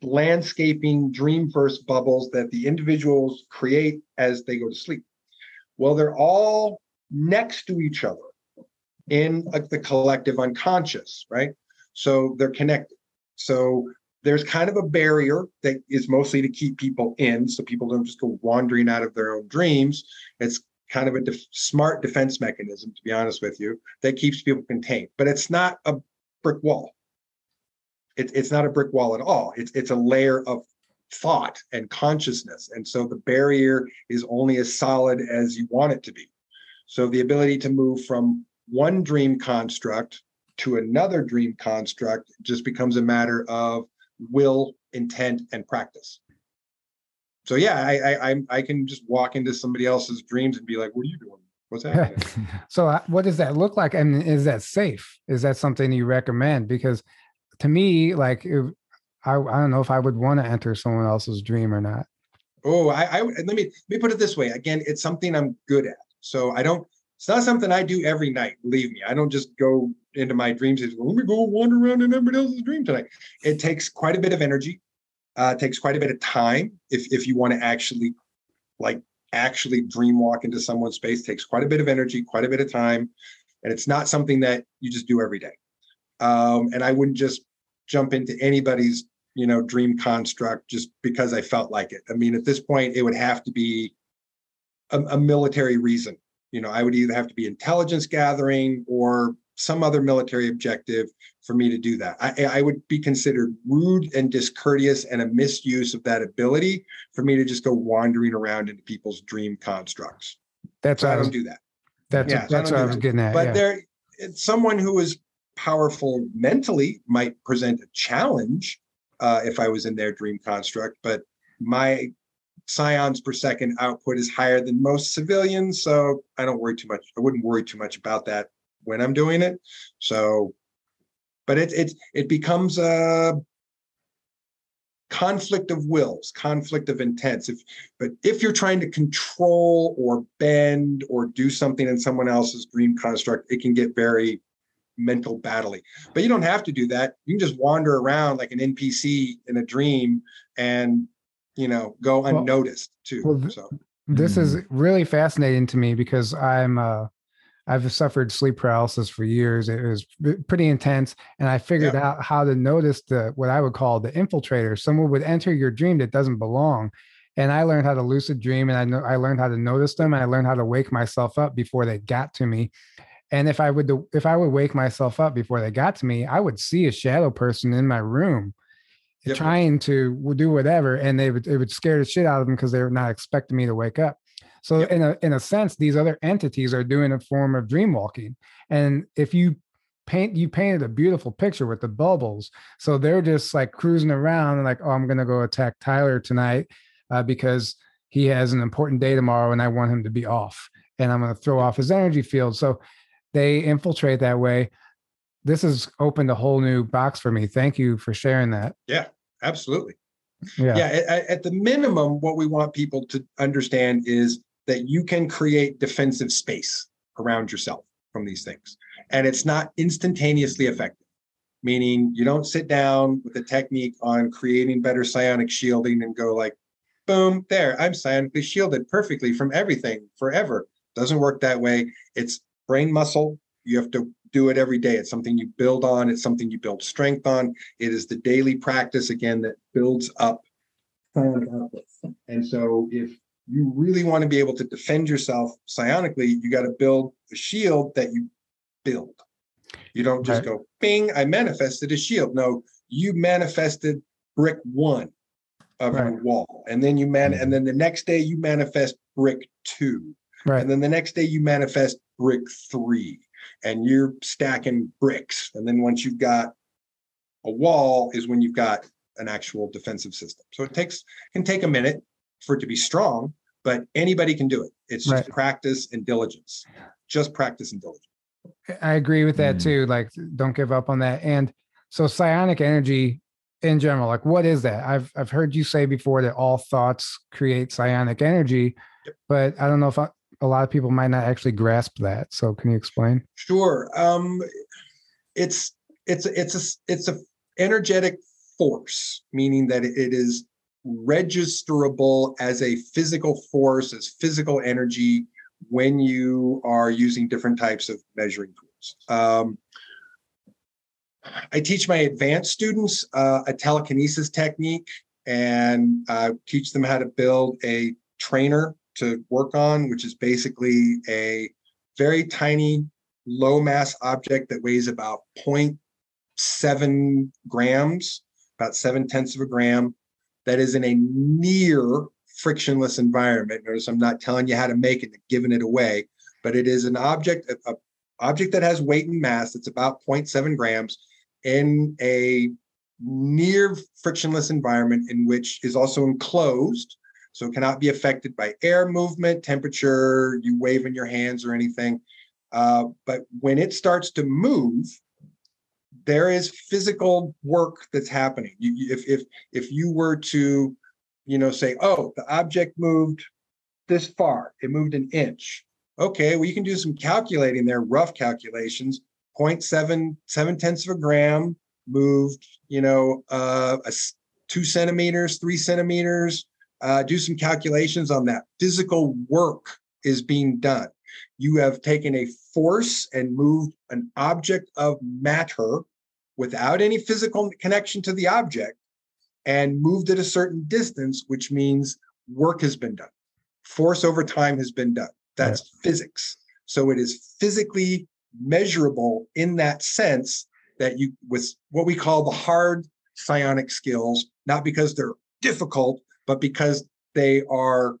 landscaping dream verse bubbles that the individuals create as they go to sleep. Well, they're all next to each other in the collective unconscious, right? So they're connected. So there's kind of a barrier that is mostly to keep people in so people don't just go wandering out of their own dreams. It's kind of a def- smart defense mechanism, to be honest with you, that keeps people contained. But it's not a brick wall it, it's not a brick wall at all. It's it's a layer of thought and consciousness, and so the barrier is only as solid as you want it to be. So the ability to move from one dream construct to another dream construct just becomes a matter of will, intent, and practice. So yeah, I I I can just walk into somebody else's dreams and be like, "What are you doing? What's happening?" so uh, what does that look like? I and mean, is that safe? Is that something you recommend? Because to me, like if, I, I don't know if I would want to enter someone else's dream or not. Oh, I, I let me let me put it this way. Again, it's something I'm good at. So I don't. It's not something I do every night. Believe me, I don't just go into my dreams is let me go wander around in everybody else's dream tonight. It takes quite a bit of energy. Uh, it takes quite a bit of time if if you want to actually like actually dream walk into someone's space. Takes quite a bit of energy, quite a bit of time, and it's not something that you just do every day. Um, and I wouldn't just jump into anybody's you know dream construct just because I felt like it. I mean, at this point, it would have to be a, a military reason. You know, I would either have to be intelligence gathering or some other military objective for me to do that. I, I, would be considered rude and discourteous and a misuse of that ability for me to just go wandering around into people's dream constructs. That's so I, don't do that. That's yeah, that's so what I was that. getting at. But yeah. there, it's someone who is powerful mentally might present a challenge uh, if I was in their dream construct, but my psions per second output is higher than most civilians, so I don't worry too much. I wouldn't worry too much about that when I'm doing it. So, but it it it becomes a conflict of wills, conflict of intents. If but if you're trying to control or bend or do something in someone else's dream construct, it can get very mental battling. But you don't have to do that. You can just wander around like an NPC in a dream and you know go unnoticed too. Well, so this is mm. really fascinating to me because I'm uh I've suffered sleep paralysis for years. It was pretty intense, and I figured yeah. out how to notice the what I would call the infiltrator. Someone would enter your dream that doesn't belong, and I learned how to lucid dream, and I know I learned how to notice them, and I learned how to wake myself up before they got to me. And if I would if I would wake myself up before they got to me, I would see a shadow person in my room yep. trying to do whatever, and they would it would scare the shit out of them because they were not expecting me to wake up. So yep. in a in a sense, these other entities are doing a form of dream walking. And if you paint you painted a beautiful picture with the bubbles, so they're just like cruising around and like, oh, I'm gonna go attack Tyler tonight uh, because he has an important day tomorrow and I want him to be off, and I'm gonna throw off his energy field. So they infiltrate that way. This has opened a whole new box for me. Thank you for sharing that. Yeah, absolutely. Yeah. yeah at, at, the minimum, what we want people to understand is that you can create defensive space around yourself from these things. And it's not instantaneously effective, meaning you don't sit down with a technique on creating better psionic shielding and go like, boom, there, I'm psionically shielded perfectly from everything forever. Doesn't work that way. It's brain muscle. You have to do it every day. It's something you build on, it's something you build strength on. It is the daily practice, again, that builds up And so, if you really want to be able to defend yourself psionically, you got to build a shield that you build. You don't just right. go, bing, I manifested a shield. No, you manifested brick one of right. your wall. And then you man, mm. and then the next day you manifest brick two. Right. And then the next day you manifest brick three and you're stacking bricks. And then once you've got a wall is when you've got an actual defensive system. So it takes can take a minute for it to be strong, but anybody can do it. It's just right. practice and diligence. Just practice and diligence. I agree with that mm. too. Like don't give up on that. And so psionic energy in general, like what is that? I've I've heard you say before that all thoughts create psionic energy, yep. but I don't know if I, a lot of people might not actually grasp that. So can you explain? Sure. Um, it's it's it's a it's a energetic force, meaning that it is registerable as a physical force, as physical energy when you are using different types of measuring tools. Um, I teach my advanced students uh, a telekinesis technique and uh, teach them how to build a trainer to work on, which is basically a very tiny, low mass object that weighs about 0.7 grams, about seven tenths of a gram, that is in a near frictionless environment. Notice I'm not telling you how to make it, giving it away, but it is an object, a, a object that has weight and mass. It's about 0.7 grams in a near frictionless environment in which is also enclosed so it cannot be affected by air movement, temperature, you waving your hands or anything. Uh, but when it starts to move, there is physical work that's happening. You, if if if you were to, you know, say, oh, the object moved this far, it moved an inch. Okay, well, you can do some calculating there, rough calculations. 0.7, seven tenths of a gram moved, you know, uh, a, two centimeters, three centimeters, uh, do some calculations on that. Physical work is being done. You have taken a force and moved an object of matter without any physical connection to the object and moved at a certain distance, which means work has been done. Force over time has been done. That's physics. So it is physically measurable in that sense that you, with what we call the hard psionic skills, not because they're difficult, but because they are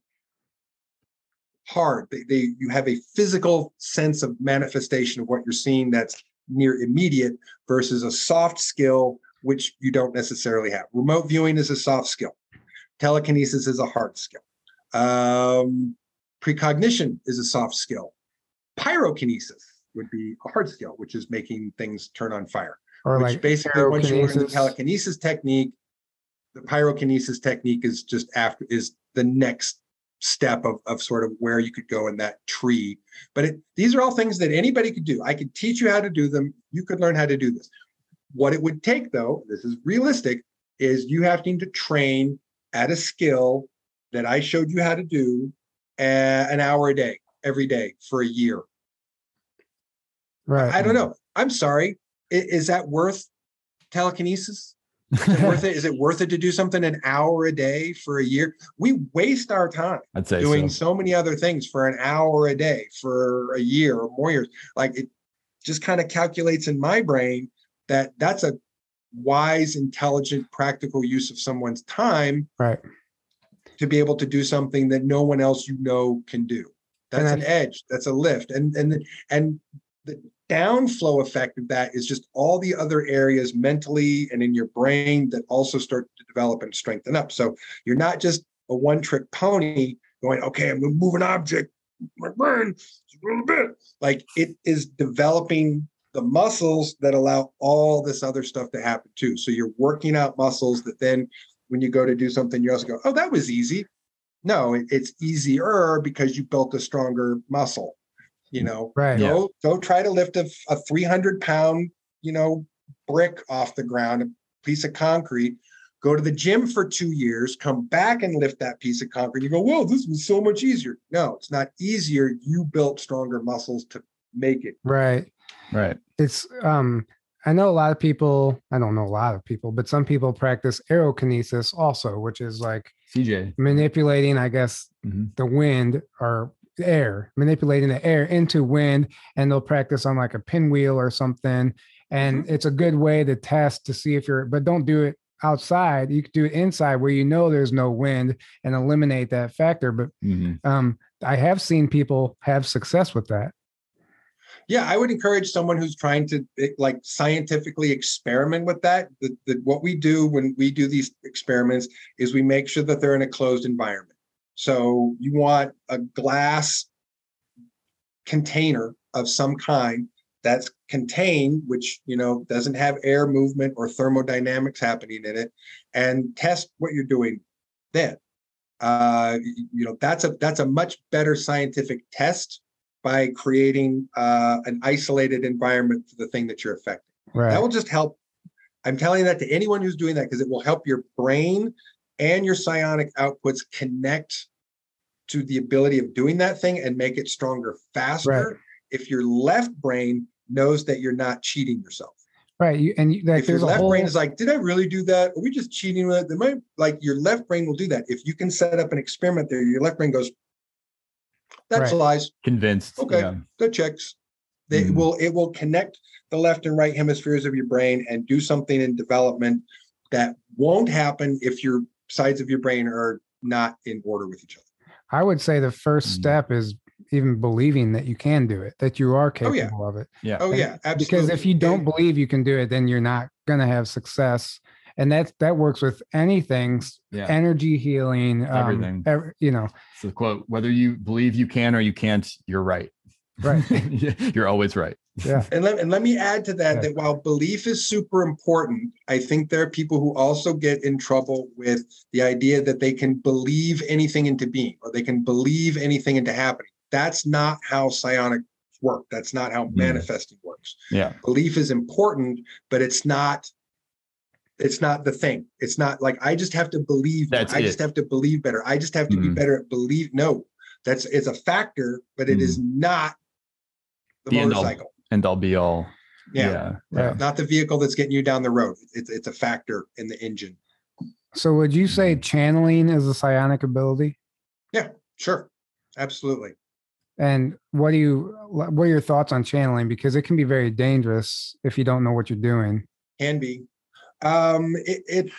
hard, they, they you have a physical sense of manifestation of what you're seeing that's near immediate versus a soft skill which you don't necessarily have. Remote viewing is a soft skill. Telekinesis is a hard skill. Um, precognition is a soft skill. Pyrokinesis would be a hard skill, which is making things turn on fire. Or which like basically, once you learn the telekinesis technique, the pyrokinesis technique is just after is the next step of, of sort of where you could go in that tree. But it, these are all things that anybody could do. I could teach you how to do them. You could learn how to do this. What it would take, though, this is realistic, is you having to train at a skill that I showed you how to do uh, an hour a day, every day for a year. Right. I don't know. I'm sorry. Is, is that worth telekinesis? Is it worth it? Is it worth it to do something an hour a day for a year? We waste our time I'd say doing so. so many other things for an hour a day for a year or more years. Like it just kind of calculates in my brain that that's a wise, intelligent, practical use of someone's time Right. to be able to do something that no one else you know can do. That's an edge. That's a lift. And and and the downflow effect of that is just all the other areas mentally and in your brain that also start to develop and strengthen up. So you're not just a one-trick pony going, okay, I'm gonna move an object, my brain, a little bit. Like it is developing the muscles that allow all this other stuff to happen too. So you're working out muscles that then when you go to do something, you also go, oh, that was easy. No, it's easier because you built a stronger muscle. You know, Right. Yeah. go go try to lift a, a 300 pound, you know, brick off the ground, a piece of concrete. Go to the gym for two years, come back and lift that piece of concrete. You go, well, this was so much easier. No, it's not easier. You built stronger muscles to make it. Right. Right. It's um I know a lot of people, I don't know a lot of people, but some people practice aerokinesis also, which is like CJ. manipulating, I guess, Mhm. the wind or air, manipulating the air into wind, and they'll practice on like a pinwheel or something. And it's a good way to test to see if you're, but don't do it outside. You could do it inside where you know there's no wind and eliminate that factor. But Mhm. um, I have seen people have success with that. Yeah, I would encourage someone who's trying to eh, like scientifically experiment with that. That that what we do when we do these experiments is we make sure that they're in a closed environment. So you want a glass container of some kind that's contained, which you know doesn't have air movement or thermodynamics happening in it, and test what you're doing then. Uh, you know that's a that's a much better scientific test by creating uh, an isolated environment for the thing that you're affecting. Right. That will just help. I'm telling that to anyone who's doing that because it will help your brain and your psionic outputs connect to the ability of doing that thing and make it stronger faster. Right. If your left brain knows that you're not cheating yourself. right. You, and you, like, if your there's a left whole, brain is like, did I really do that? Are we just cheating with it? They might like your left brain will do that. If you can set up an experiment there, your left brain goes, that's Right. lies. Convinced. Okay. Yeah. That checks. They Mhm. will it will connect the left and right hemispheres of your brain and do something in development that won't happen if your sides of your brain are not in order with each other. I would say the first Mm. step is even believing that you can do it, that you are Oh, yeah. capable of it. Yeah. Oh And- yeah, absolutely. Because if you don't believe you can do it, then you're not going to have success. And that that works with anything, Yeah. energy healing, um, Everything. ev- you know, It's the quote whether you believe you can or you can't, you're right. Right. you're always right. Yeah, And let, and let me add to that Yeah. that while belief is super important, I think there are people who also get in trouble with the idea that they can believe anything into being or they can believe anything into happening. That's not how psionic work. That's not how Mm. manifesting works. Yeah. Belief is important, but it's not it's not the thing. It's not like I just have to believe. That's I just have to believe better. I just have to be Mhm. better at believe. No, that's it's a factor, but it is not the, Mm. The motorcycle. And all be all. Yeah. Yeah. Not the vehicle that's getting you down the road. It's it's a factor in the engine. So would you say channeling is a psionic ability? Yeah, sure. Absolutely. And what do you what are your thoughts on channeling? Because it can be very dangerous if you don't know what you're doing. Can be. Um, it, it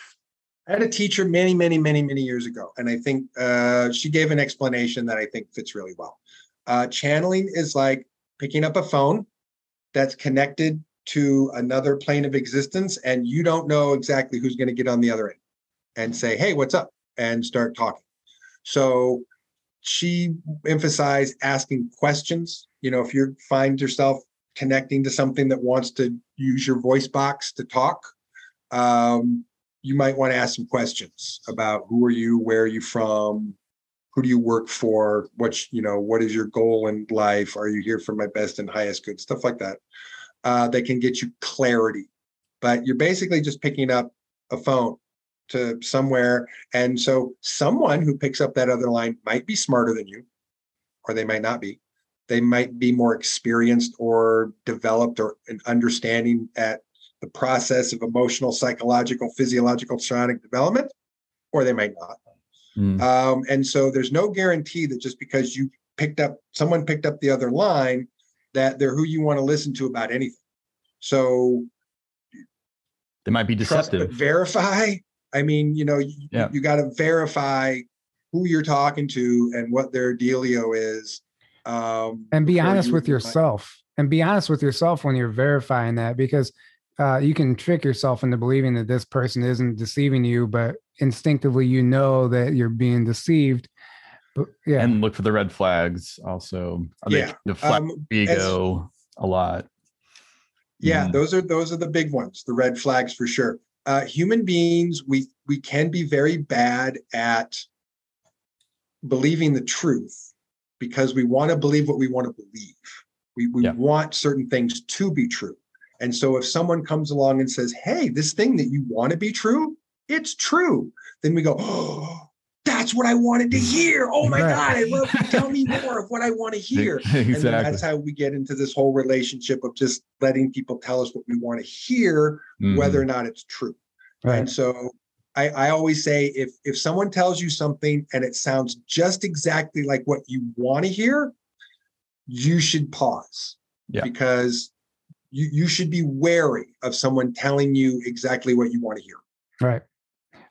I had a teacher many, many, many, many years ago, and I think uh, she gave an explanation that I think fits really well. Uh, channeling is like picking up a phone that's connected to another plane of existence, and you don't know exactly who's going to get on the other end and say, "Hey, what's up?" and start talking. So she emphasized asking questions. You know, if you find yourself connecting to something that wants to use your voice box to talk, um, you might want to ask some questions about who are you, where are you from, who do you work for, what you know, what is your goal in life? Are you here for my best and highest good? Stuff like that. Uh, that can get you clarity. But you're basically just picking up a phone to somewhere. And so someone who picks up that other line might be smarter than you, or they might not be. They might be more experienced or developed or an understanding at the process of emotional, psychological, physiological, psionic development, or they might not. Mm. Um, and so there's no guarantee that just because you picked up someone picked up the other line that they're who you want to listen to about anything. So they might be deceptive. Trust, verify. I mean, you know, you, yeah. you got to verify who you're talking to and what their dealio is. Um, and be honest with yourself. And be honest with yourself when you're verifying that because uh, you can trick yourself into believing that this person isn't deceiving you, but instinctively you know that you're being deceived. But, yeah, and look for the red flags. Also, I yeah, the um, ego as, a lot. Yeah, mm. those are those are the big ones. The red flags for sure. Uh, human beings, we we can be very bad at believing the truth because we want to believe what we want to believe. We we yeah. want certain things to be true. And so if someone comes along and says, Hey, this thing that you want to be true, it's true, then we go, Oh, that's what I wanted to hear. Oh my right. God, I love tell me more of what I want to hear. exactly. And that's how we get into this whole relationship of just letting people tell us what we want to hear, mm. whether or not it's true. Right. And so I, I always say if if someone tells you something and it sounds just exactly like what you want to hear, you should pause. Yeah. Because you, you should be wary of someone telling you exactly what you want to hear. Right.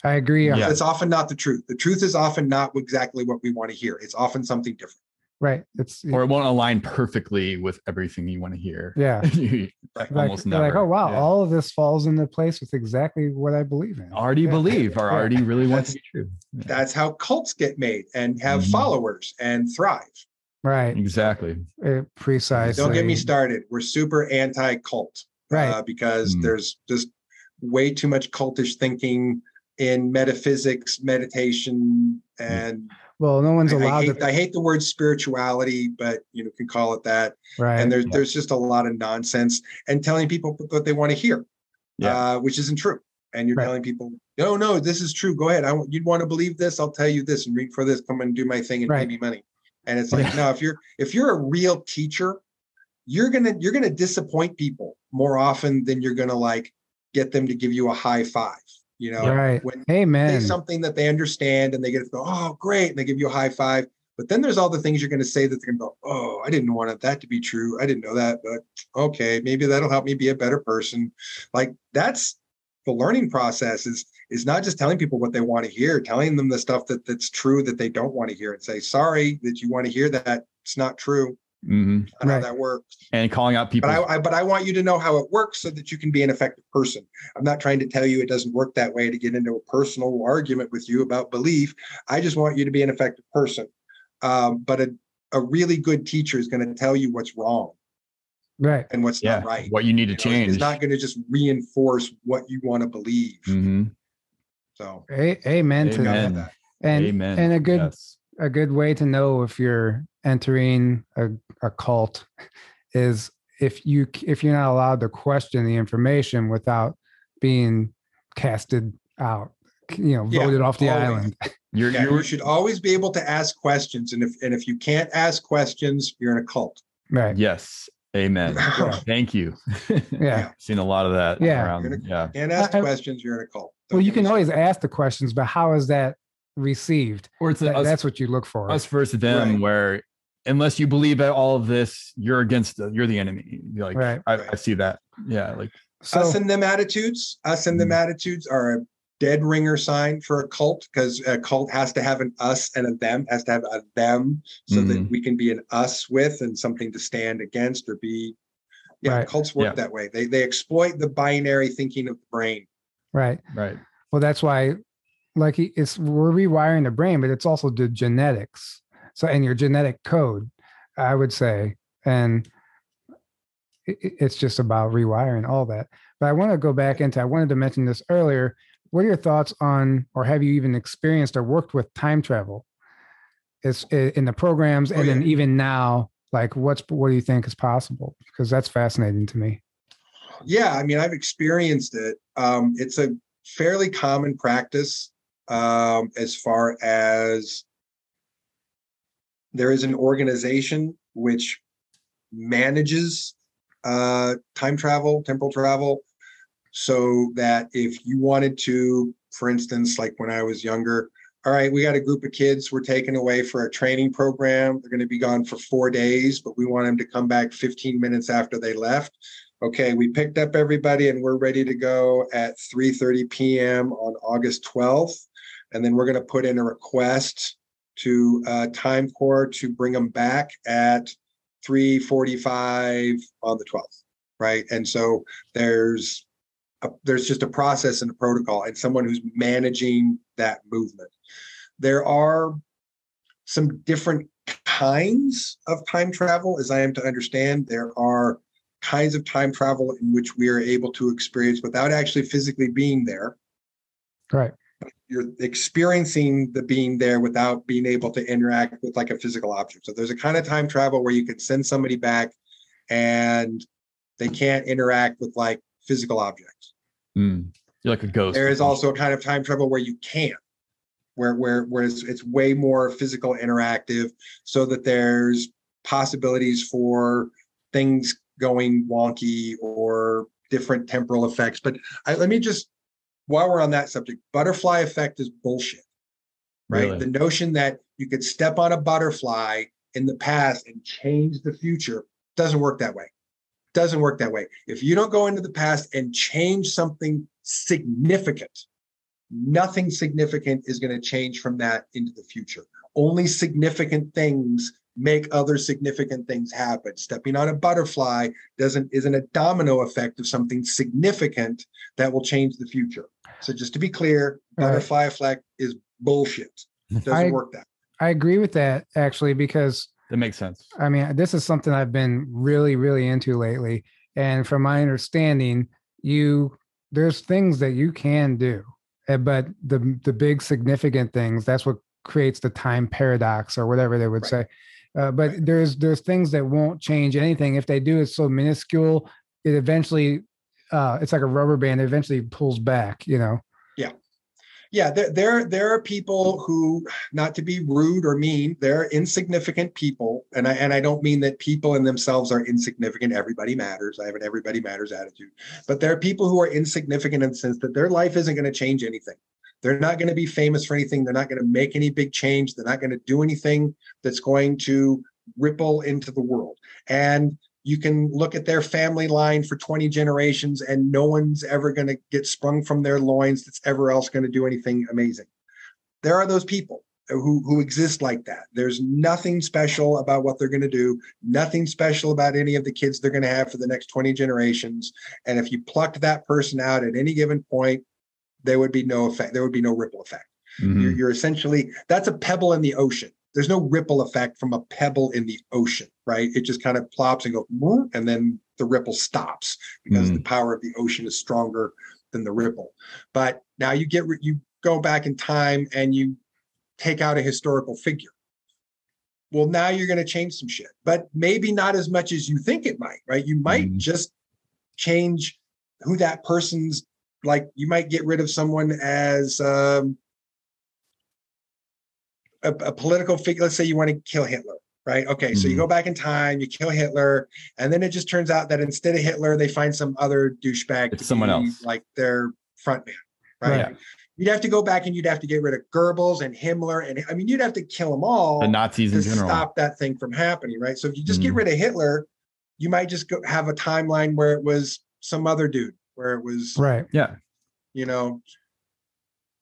I agree. Yeah. It's often not the truth. The truth is often not exactly what we want to hear. It's often something different. Right. It's or it won't align perfectly with everything you want to hear. Yeah. like, almost never. Like, oh wow, yeah. all of this falls into place with exactly what I believe in. Already yeah. believe or already really want to be true. Yeah. That's how cults get made and have mm-hmm. followers and thrive. Right. Exactly. Uh, precisely. Don't get me started. We're super anti cult. Right. Uh, because mm. there's just way too much cultish thinking in metaphysics, meditation, and well, no one's allowed. I hate, to... I hate the word spirituality, but you know, can call it that. Right. And there's yeah. there's just a lot of nonsense and telling people what they want to hear, yeah. uh, which isn't true. And you're right. telling people, no, no, this is true. Go ahead. I want you'd want to believe this. I'll tell you this and read for this. Come and do my thing and right. pay me money. And it's like, yeah. no, if you're if you're a real teacher, you're gonna you're gonna disappoint people more often than you're gonna like get them to give you a high five. You know, right? When hey man, something that they understand and they get to go, oh great, and they give you a high five. But then there's all the things you're going to say that they're going to go, oh, I didn't want that to be true. I didn't know that, but okay, maybe that'll help me be a better person. Like that's the learning process is is not just telling people what they want to hear, telling them the stuff that that's true that they don't want to hear, and say sorry that you want to hear that it's not true. Mm-hmm. I know right. how that works. And calling out people. But I, I, but I want you to know how it works so that you can be an effective person. I'm not trying to tell you it doesn't work that way to get into a personal argument with you about belief. I just want you to be an effective person. Um, but a, a really good teacher is going to tell you what's wrong. Right. And what's yeah. not right. What you need to you change. It's not going to just reinforce what you want to believe. Mm-hmm. So a- amen, amen to that. And, amen. and a good yes. a good way to know if you're entering a, a cult is if you if you're not allowed to question the information without being casted out you know voted yeah, off the always. island you're, yeah, you're, you should always be able to ask questions and if and if you can't ask questions you're in a cult right yes amen thank you yeah seen a lot of that yeah around, yeah can't ask I, questions you're in a cult Don't well you can always ask the questions but how is that received or it's that, us, that's what you look for us versus them right. where unless you believe that all of this, you're against the, you're the enemy. You're like right. I, I, see that. Yeah, like so, us and them attitudes. Us and them mm-hmm. attitudes are a dead ringer sign for a cult because a cult has to have an us and a them has to have a them so mm-hmm. that we can be an us with and something to stand against or be. Yeah, right. cults work yeah. that way. They they exploit the binary thinking of the brain. Right. Right. Well, that's why, like, it's we're rewiring the brain, but it's also the genetics so and your genetic code i would say and it's just about rewiring all that but i want to go back into i wanted to mention this earlier what are your thoughts on, or have you even experienced or worked with time travel? It's in the programs, oh, and yeah. then even now, like what's what do you think is possible? Because that's fascinating to me. Yeah, I mean, I've experienced it. Um, it's a fairly common practice um, as far as there is an organization which manages uh, time travel, temporal travel, so that if you wanted to, for instance, like when I was younger, all right, we got a group of kids we're taking away for a training program. They're going to be gone for four days, but we want them to come back 15 minutes after they left. Okay, we picked up everybody and we're ready to go at 3:30 p.m. on August 12th, and then we're going to put in a request to uh, Time Corps to bring them back at 3:45 on the 12th, right? And so there's a, there's just a process and a protocol, and someone who's managing that movement. There are some different kinds of time travel, as I am to understand. There are kinds of time travel in which we are able to experience without actually physically being there. Right you're experiencing the being there without being able to interact with like a physical object. So there's a kind of time travel where you can send somebody back and they can't interact with like physical objects. Mm. You're like a ghost. There is also a kind of time travel where you can, where where where it's, it's way more physical interactive, so that there's possibilities for things going wonky or different temporal effects. But I, let me just while we're on that subject, butterfly effect is bullshit, right? Really? The notion that you could step on a butterfly in the past and change the future doesn't work that way. Doesn't work that way. If you don't go into the past and change something significant, nothing significant is going to change from that into the future. Only significant things make other significant things happen. Stepping on a butterfly doesn't isn't a domino effect of something significant that will change the future. So just to be clear, butterfly right. effect is bullshit. It doesn't I, work that. I agree with that actually because that makes sense. I mean, this is something I've been really, really into lately. And from my understanding, you there's things that you can do, eh, but the the big significant things that's what creates the time paradox or whatever they would right. say. Uh, but right. there's there's things that won't change anything if they do. It's so minuscule. It eventually uh, it's like a rubber band. It eventually pulls back. You know. Yeah. There there there are people who, not to be rude or mean, they're insignificant people, and I and I don't mean that people in themselves are insignificant. Everybody matters. I have an everybody matters attitude, but there are people who are insignificant in the sense that their life isn't going to change anything. They're not going to be famous for anything. They're not going to make any big change. They're not going to do anything that's going to ripple into the world. And you can look at their family line for 20 generations and no one's ever going to get sprung from their loins that's ever else going to do anything amazing. There are those people who who exist like that. There's nothing special about what they're going to do, nothing special about any of the kids they're going to have for the next 20 generations. And if you plucked that person out at any given point, there would be no effect. There would be no ripple effect. Mm-hmm. You're, you're essentially that's a pebble in the ocean. There's no ripple effect from a pebble in the ocean, right? It just kind of plops and goes, and then the ripple stops because mm-hmm. the power of the ocean is stronger than the ripple. But now you get you go back in time and you take out a historical figure. Well, now you're going to change some shit, but maybe not as much as you think it might, right? You might mm-hmm. just change who that person's like you might get rid of someone as um, a, a, political figure. Let's say you want to kill Hitler, right? Okay, mm-hmm. so you mm-hmm. go back in time, you kill Hitler, and then it just turns out that instead of Hitler, they find some other douchebag, it's someone else, like their front man, right? Yeah. You'd have to go back and you'd have to get rid of Goebbels and Himmler, and I mean, you'd have to kill them all. The Nazis to in general. stop that thing from happening, right? So if you just mm-hmm. get rid of Hitler, you might just go, have a timeline where it was some other dude where it was right. Yeah. You know,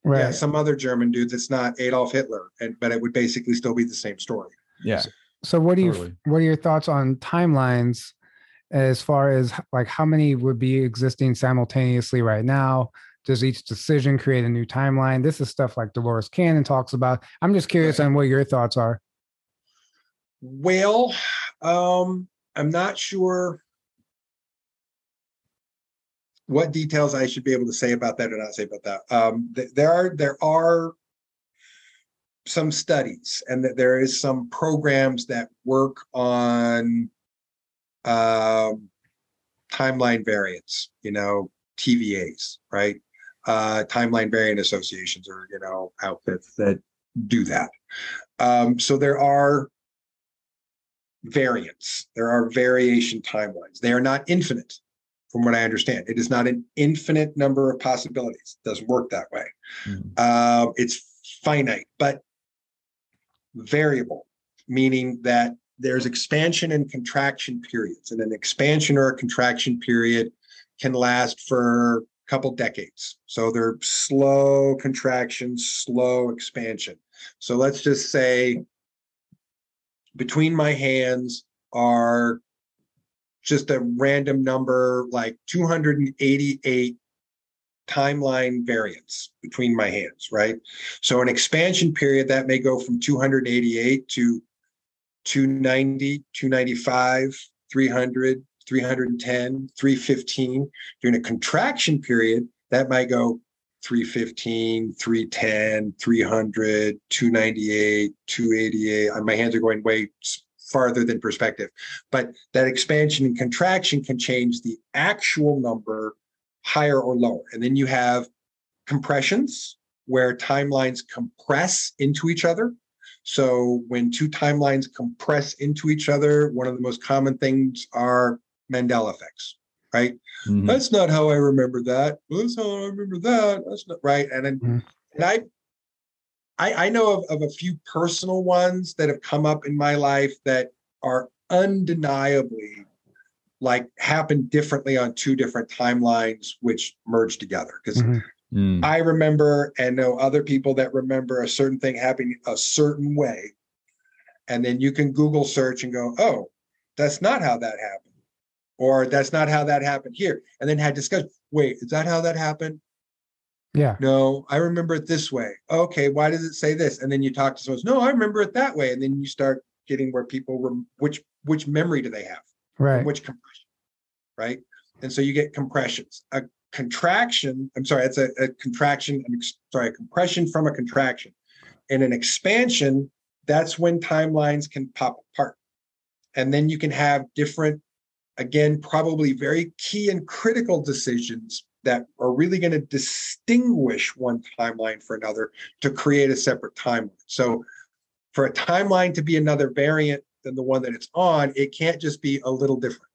right. yeah, some other German dudes. It's not Adolf Hitler, and but it would basically still be the same story. Yeah. So, so what do totally. you what are your thoughts on timelines as far as like how many would be existing simultaneously right now? Does each decision create a new timeline? This is stuff like Dolores Cannon talks about. I'm just curious right. on what your thoughts are. Well, um, I'm not sure what details I should be able to say about that or not say about that. Um, th- there are there are some studies and that there is some programs that work on um, timeline variants, you know, TVAs, right? Uh, timeline variant associations or, you know, outfits that do that. Um, so there are variants, there are variation timelines. They are not infinite, from what I understand. It is not an infinite number of possibilities. It doesn't work that way. Mm-hmm. Uh, it's finite, but variable, meaning that there's expansion and contraction periods, and an expansion or a contraction period can last for a couple decades. So they're slow contraction, slow expansion. So let's just say between my hands are just a random number like 288 timeline variance between my hands, right? So an expansion period that may go from 288 to 290, 295, 300, 310, 315. During a contraction period, that might go 315, 310, 300, 298, 288. My hands are going way farther than perspective. But that expansion and contraction can change the actual number higher or lower. And then you have compressions where timelines compress into each other. So when two timelines compress into each other, one of the most common things are Mandela effects, right? Mm-hmm. That's not how I remember that. That's how I remember that. That's not right. And then, mm-hmm. and I, I, I know of, of a few personal ones that have come up in my life that are undeniably like happened differently on two different timelines, which merge together. Because mm-hmm. Mm. I remember and know other people that remember a certain thing happening a certain way. And then you can Google search and go, oh, that's not how that happened. Or that's not how that happened here. And then had discussion. Wait, is that how that happened? Yeah. No, I remember it this way. Okay, why does it say this? And then you talk to someone, no, I remember it that way. And then you start getting where people were which which memory do they have? Right. Which compression, right? And so you get compressions. A contraction, I'm sorry, it's a, a contraction, I'm sorry, a compression from a contraction. And an expansion, that's when timelines can pop apart. And then you can have different, again, probably very key and critical decisions that are really going to distinguish one timeline for another to create a separate timeline. So for a timeline to be another variant than the one that it's on, it can't just be a little different.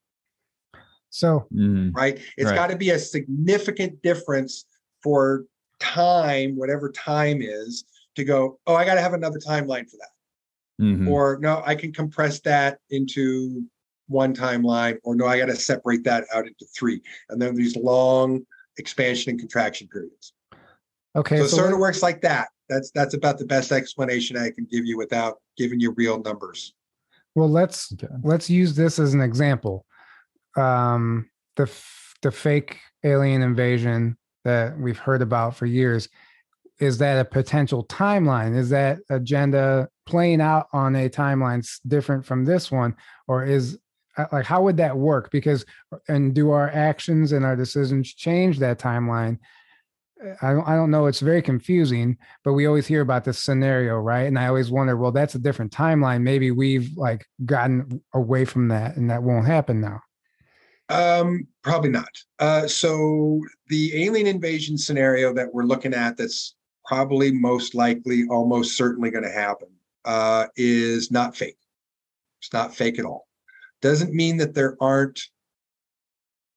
So, mm, right, it's right. got to be a significant difference for time, whatever time is, to go, oh, I got to have another timeline for that. Mm-hmm. Or no, I can compress that into one timeline, or no, I got to separate that out into three. And then these long expansion and contraction periods. Okay. So, so it sort of works like that. That's that's about the best explanation I can give you without giving you real numbers. Well, let's okay. let's use this as an example um, the the fake alien invasion that we've heard about for years is that a potential timeline is that agenda playing out on a timeline different from this one or is like how would that work because and do our actions and our decisions change that timeline I don't, I don't know. It's very confusing, but we always hear about this scenario, right? And I always wonder, well, that's a different timeline. Maybe we've like gotten away from that, and that won't happen now. Um, probably not. Uh, so the alien invasion scenario that we're looking at, that's probably most likely, almost certainly going to happen, uh, is not fake. It's not fake at all. Doesn't mean that there aren't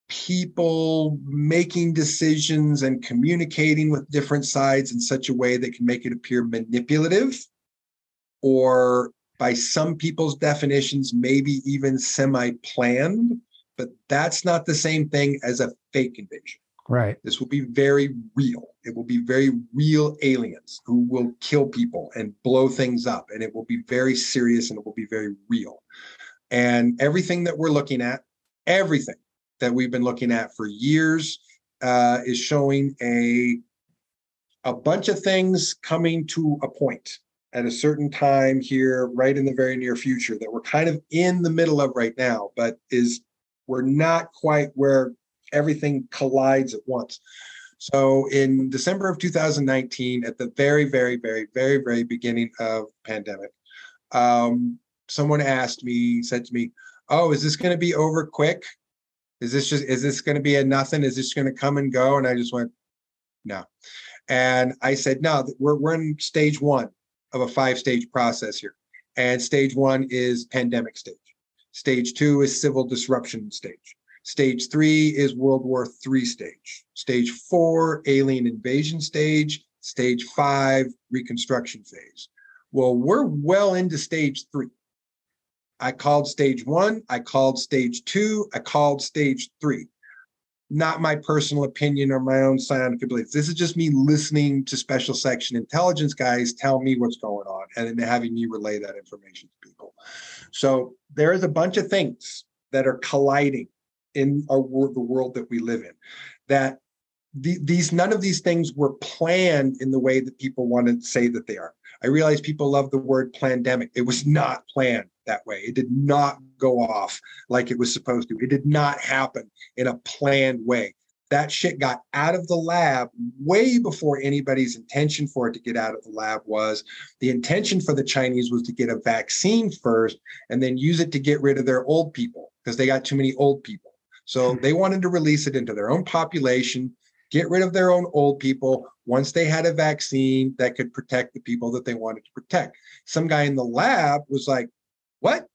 people making decisions and communicating with different sides in such a way that can make it appear manipulative or by some people's definitions maybe even semi-planned but that's not the same thing as a fake invasion. Right. This will be very real. It will be very real aliens who will kill people and blow things up, and it will be very serious and it will be very real. And everything that we're looking at, everything that we've been looking at for years, uh, is showing a a bunch of things coming to a point at a certain time here, right in the very near future, that we're kind of in the middle of right now, but is we're not quite where everything collides at once. So in December of 2019, at the very, very, very, very, very beginning of pandemic, um, someone asked me, said to me, "Oh, is this going to be over quick? Is this just is this going to be a nothing? Is this going to come and go?" And I just went, "No." And I said, "No, we're we're in stage one of a five stage process here, and stage one is pandemic stage. Stage two is civil disruption stage. Stage three is World War III stage. Stage four, alien invasion stage. Stage five, reconstruction phase. Well, we're well into stage three. I called stage one, I called stage two, I called stage three. Not my personal opinion or my own scientific beliefs. This is just me listening to special section intelligence guys tell me what's going on and then having me relay that information to people. So there is a bunch of things that are colliding in our world, the world that we live in. That the, these none of these things were planned in the way that people want to say that they are. I realize people love the word pandemic. It was not planned that way. It did not go off like it was supposed to. It did not happen in a planned way that shit got out of the lab way before anybody's intention for it to get out of the lab was. The intention for the Chinese was to get a vaccine first and then use it to get rid of their old people because they got too many old people. So hmm. they wanted to release it into their own population, get rid of their own old people once they had a vaccine that could protect the people that they wanted to protect. Some guy in the lab was like, What?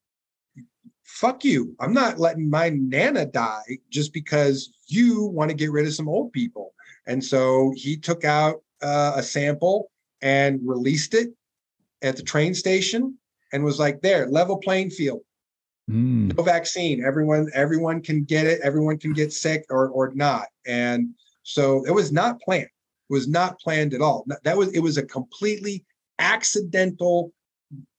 fuck you. I'm not letting my nana die just because you want to get rid of some old people. And so he took out uh, a sample and released it at the train station and was like, there, level playing field. Mm. No vaccine. Everyone, everyone can get it. Everyone can get sick or or not. And so it was not planned. It was not planned at all. That was it was a completely accidental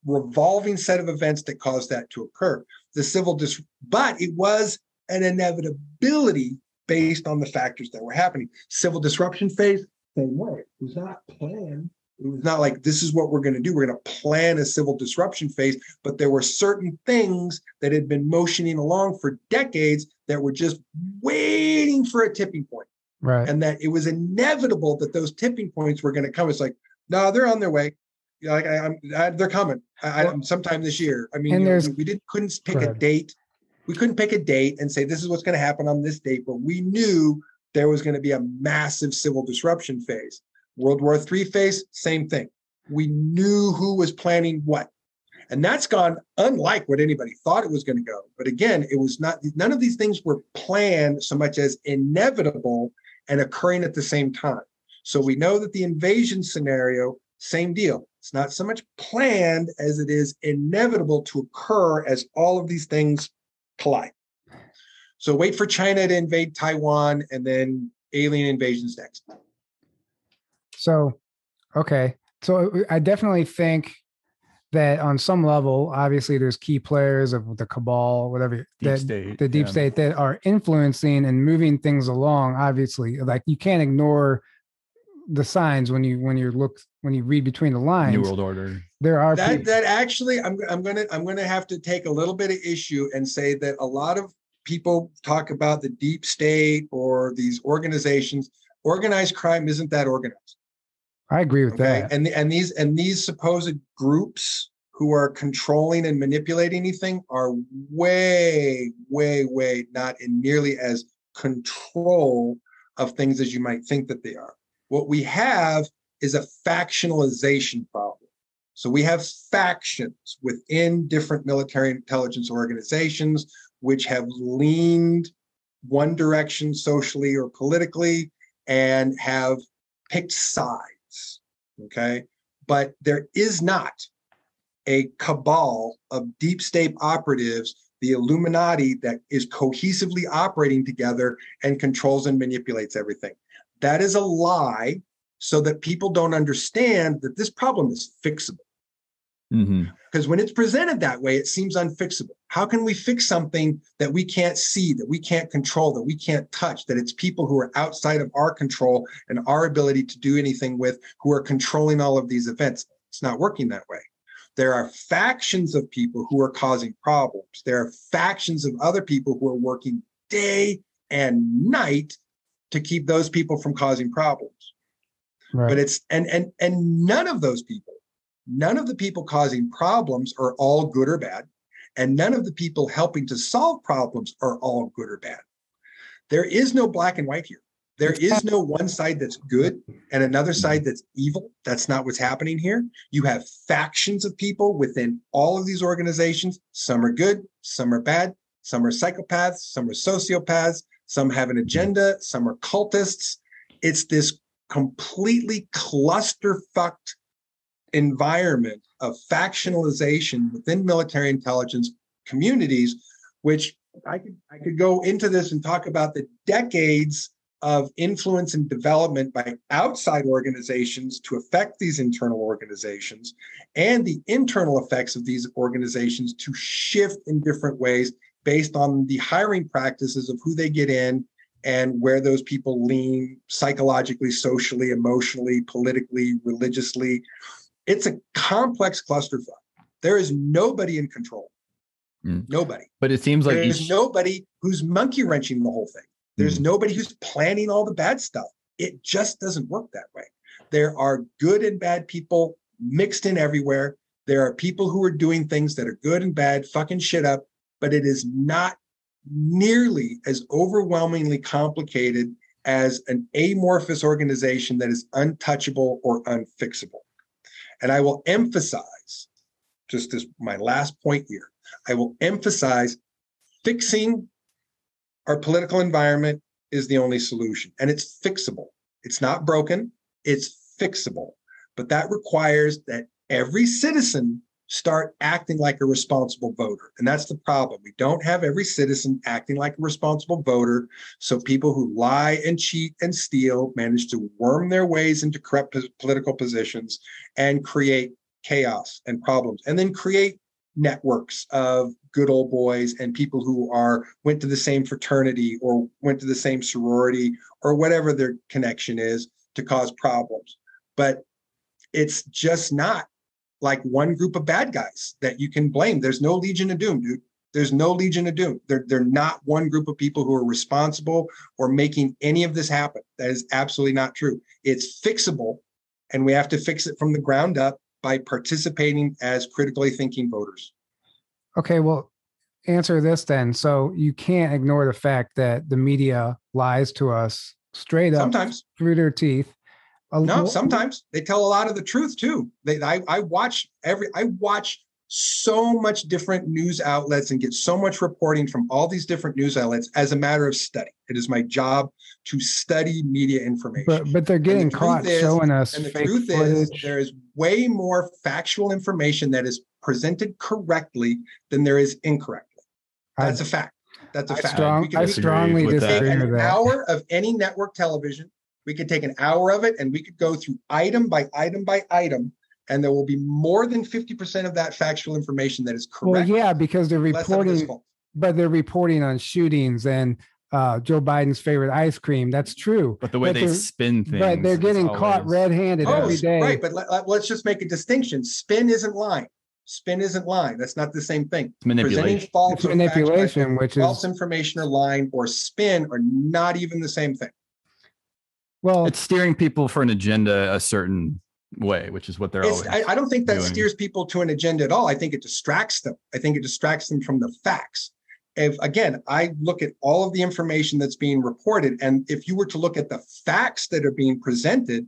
revolving set of events that caused that to occur the civil dis, but it was an inevitability based on the factors that were happening. Civil disruption phase, same way. It was not planned. It was not like this is what we're going to do. We're going to plan a civil disruption phase, but there were certain things that had been motioning along for decades that were just waiting for a tipping point. Right. And that it was inevitable that those tipping points were going to come. It's like, no, they're on their way like I, am they're coming. I, I, sometime this year. I mean, know, we didn't couldn't pick a date. We couldn't pick a date and say this is what's going to happen on this date, but we knew there was going to be a massive civil disruption phase. World War III phase, same thing. We knew who was planning what. And that's gone unlike what anybody thought it was going to go. But again, it was not, none of these things were planned so much as inevitable and occurring at the same time. So we know that the invasion scenario, same deal. It's not so much planned as it is inevitable to occur as all of these things collide. So wait for China to invade Taiwan and then alien invasions next. So, okay. So uh, I definitely think that on some level, obviously there's key players of the cabal, whatever deep that, state, the deep yeah. state that are influencing and moving things along. Obviously, like you can't ignore the signs when you when you look when you read between the lines. New World Order. There are that people. that actually I'm I'm gonna I'm gonna have to take a little bit of issue and say that a lot of people talk about the deep state or these organizations. Organized crime isn't that organized. I agree with okay? that. And and these and these supposed groups who are controlling and manipulating anything are way way way not in nearly as control of things as you might think that they are. What we have is a factionalization problem. So we have factions within different military intelligence organizations which have leaned one direction socially or politically and have picked sides. Okay. But there is not a cabal of deep state operatives, the Illuminati, that is cohesively operating together and controls and manipulates everything. That is a lie so that people don't understand that this problem is fixable. Mm-hmm. Because when it's presented that way, it seems unfixable. How can we fix something that we can't see, that we can't control, that we can't touch, that it's people who are outside of our control and our ability to do anything with who are controlling all of these events? It's not working that way. There are factions of people who are causing problems. There are factions of other people who are working day and night to keep those people from causing problems. Right. But it's and and and none of those people, none of the people causing problems are all good or bad, and none of the people helping to solve problems are all good or bad. There is no black and white here. There is no one side that's good and another side that's evil. That's not what's happening here. You have factions of people within all of these organizations. Some are good, some are bad, some are psychopaths, some are sociopaths, some have an agenda, some are cultists. It's this completely cluster-fucked environment of factionalization within military intelligence communities, which I could I could go into this and talk about the decades of influence and development by outside organizations to affect these internal organizations and the internal effects of these organizations to shift in different ways based on the hiring practices of who they get in and where those people lean psychologically, socially, emotionally, politically, religiously. It's a complex clusterfuck. There is nobody in control. Mm. Nobody. But it seems like there's each... nobody who's monkey wrenching the whole thing. There's mm. nobody who's planning all the bad stuff. It just doesn't work that way. There are good and bad people mixed in everywhere. There are people who are doing things that are good and bad, fucking shit up, but it is not nearly as overwhelmingly complicated as an amorphous organization that is untouchable or unfixable. And I will emphasize, just as my last point here, I will emphasize fixing our political environment is the only solution and it's fixable. It's not broken, it's fixable. But that requires that every citizen start acting like a responsible voter. And that's the problem. We don't have every citizen acting like a responsible voter. So people who lie and cheat and steal manage to worm their ways into corrupt political positions and create chaos and problems and then create networks of good old boys and people who are went to the same fraternity or went to the same sorority or whatever their connection is to cause problems. But it's just not like one group of bad guys that you can blame. There's no Legion of Doom, dude. There's no Legion of Doom. They're, they're not one group of people who are responsible or making any of this happen. That is absolutely not true. It's fixable, and we have to fix it from the ground up by participating as critically thinking voters. Okay, well, answer this then. So you can't ignore the fact that the media lies to us straight up sometimes through their teeth no, sometimes they tell a lot of the truth too. They, I, I watch every, I watch so much different news outlets and get so much reporting from all these different news outlets as a matter of study. It is my job to study media information. But, but they're getting the caught is, showing us. And the truth footage. is, there is way more factual information that is presented correctly than there is incorrectly. That's I, a fact. That's a I fact. Strong, can, I strongly disagree with an that. hour of any network television we could take an hour of it and we could go through item by item by item, and there will be more than 50% of that factual information that is correct. Well, yeah, because they're reporting, but they're reporting on shootings and uh, Joe Biden's favorite ice cream. That's true. But the way but they spin things. But they're getting caught red handed oh, every day. Right. But let, us just make a distinction. Spin isn't lying. Spin isn't lying. That's not the same thing. It's manipulation. Presenting false it's manipulation, which false is false information or lying or spin are not even the same thing. Well, it's steering people for an agenda a certain way, which is what they're always. I, I, don't think that doing. steers people to an agenda at all. I think it distracts them. I think it distracts them from the facts. If again, I look at all of the information that's being reported, and if you were to look at the facts that are being presented,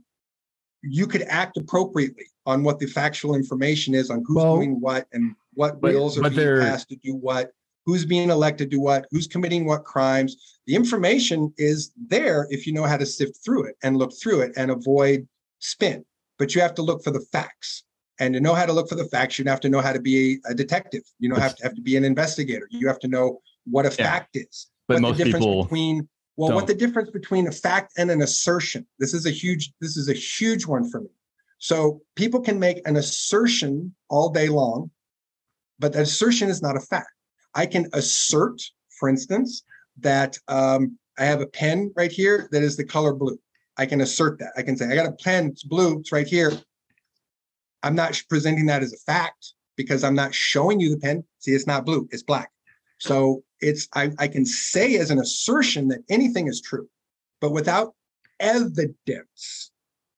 you could act appropriately on what the factual information is on who's well, doing what and what bills are being passed to do what who's being elected to what, who's committing what crimes. The information is there if you know how to sift through it and look through it and avoid spin. But you have to look for the facts. And to know how to look for the facts, you have to know how to be a detective. You know, have to have to be an investigator. You have to know what a yeah. fact is. But what most the difference people between well, don't. what the difference between a fact and an assertion. This is a huge, this is a huge one for me. So people can make an assertion all day long, but that assertion is not a fact. I can assert, for instance, that um, I have a pen right here that is the color blue. I can assert that. I can say, I got a pen, it's blue, it's right here. I'm not presenting that as a fact because I'm not showing you the pen. See, it's not blue, it's black. So it's I, I can say as an assertion that anything is true, but without evidence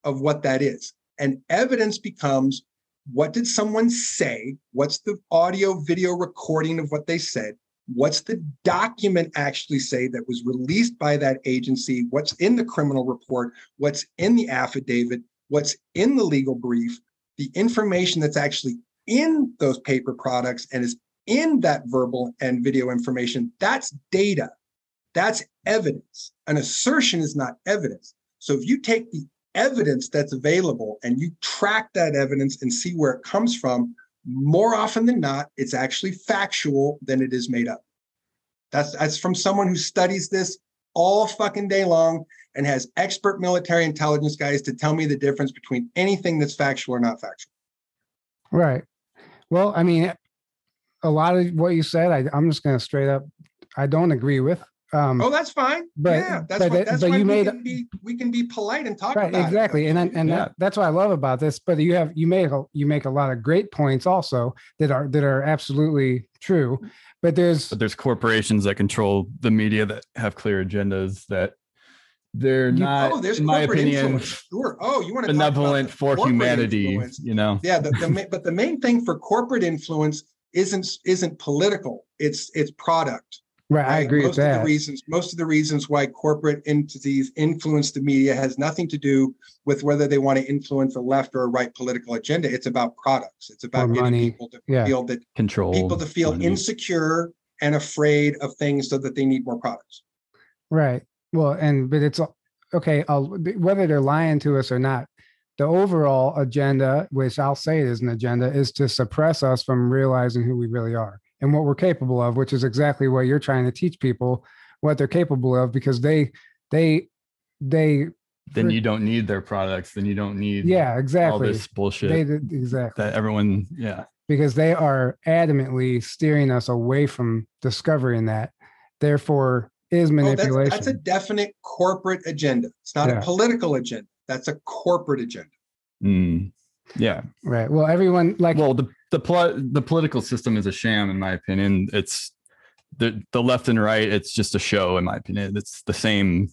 of what that is. And evidence becomes what did someone say? What's the audio video recording of what they said? What's the document actually say that was released by that agency? What's in the criminal report? What's in the affidavit? What's in the legal brief? The information that's actually in those paper products and is in that verbal and video information, that's data. That's evidence. An assertion is not evidence. So if you take the evidence that's available and you track that evidence and see where it comes from, more often than not, it's actually factual than it is made up. That's that's from someone who studies this all fucking day long and has expert military intelligence guys to tell me the difference between anything that's factual or not factual. Right. Well, I mean, a lot of what you said, I, I'm just going to straight up, I don't agree with. Um, oh, that's fine. But, yeah, that's but, what, that's but you we made can be, we can be polite and talk right, about exactly. It. And and yeah. that, that's what I love about this. But you have you make a, you make a lot of great points also that are that are absolutely true. But there's but there's corporations that control the media that have clear agendas that they're you, not, oh, in my opinion, influence. sure. Oh, you want to benevolent for humanity, influence. you know? Yeah. The, the, but the main thing for corporate influence isn't isn't political. It's it's product. Right, right? I agree most with of that. The reasons, most of the reasons why corporate entities influence the media has nothing to do with whether they want to influence a left or a right political agenda. It's about products. It's about getting money. people to yeah. feel that control people to feel money. insecure and afraid of things so that they need more products. Right. Well, and but it's okay. I'll, whether they're lying to us or not, the overall agenda, which I'll say is an agenda, is to suppress us from realizing who we really are and what we're capable of, which is exactly what you're trying to teach people what they're capable of because they they they then you don't need their products. Then you don't need yeah exactly. all this bullshit they, exactly. that everyone yeah. Because they are adamantly steering us away from discovering that. Therefore is manipulation oh, that's, that's, a definite corporate agenda. It's not yeah. a political agenda. That's a corporate agenda. Mm. yeah. Right. Well everyone like well the the pl- the political system is a sham in my opinion. It's the the left and right it's just a show in my opinion. It's the same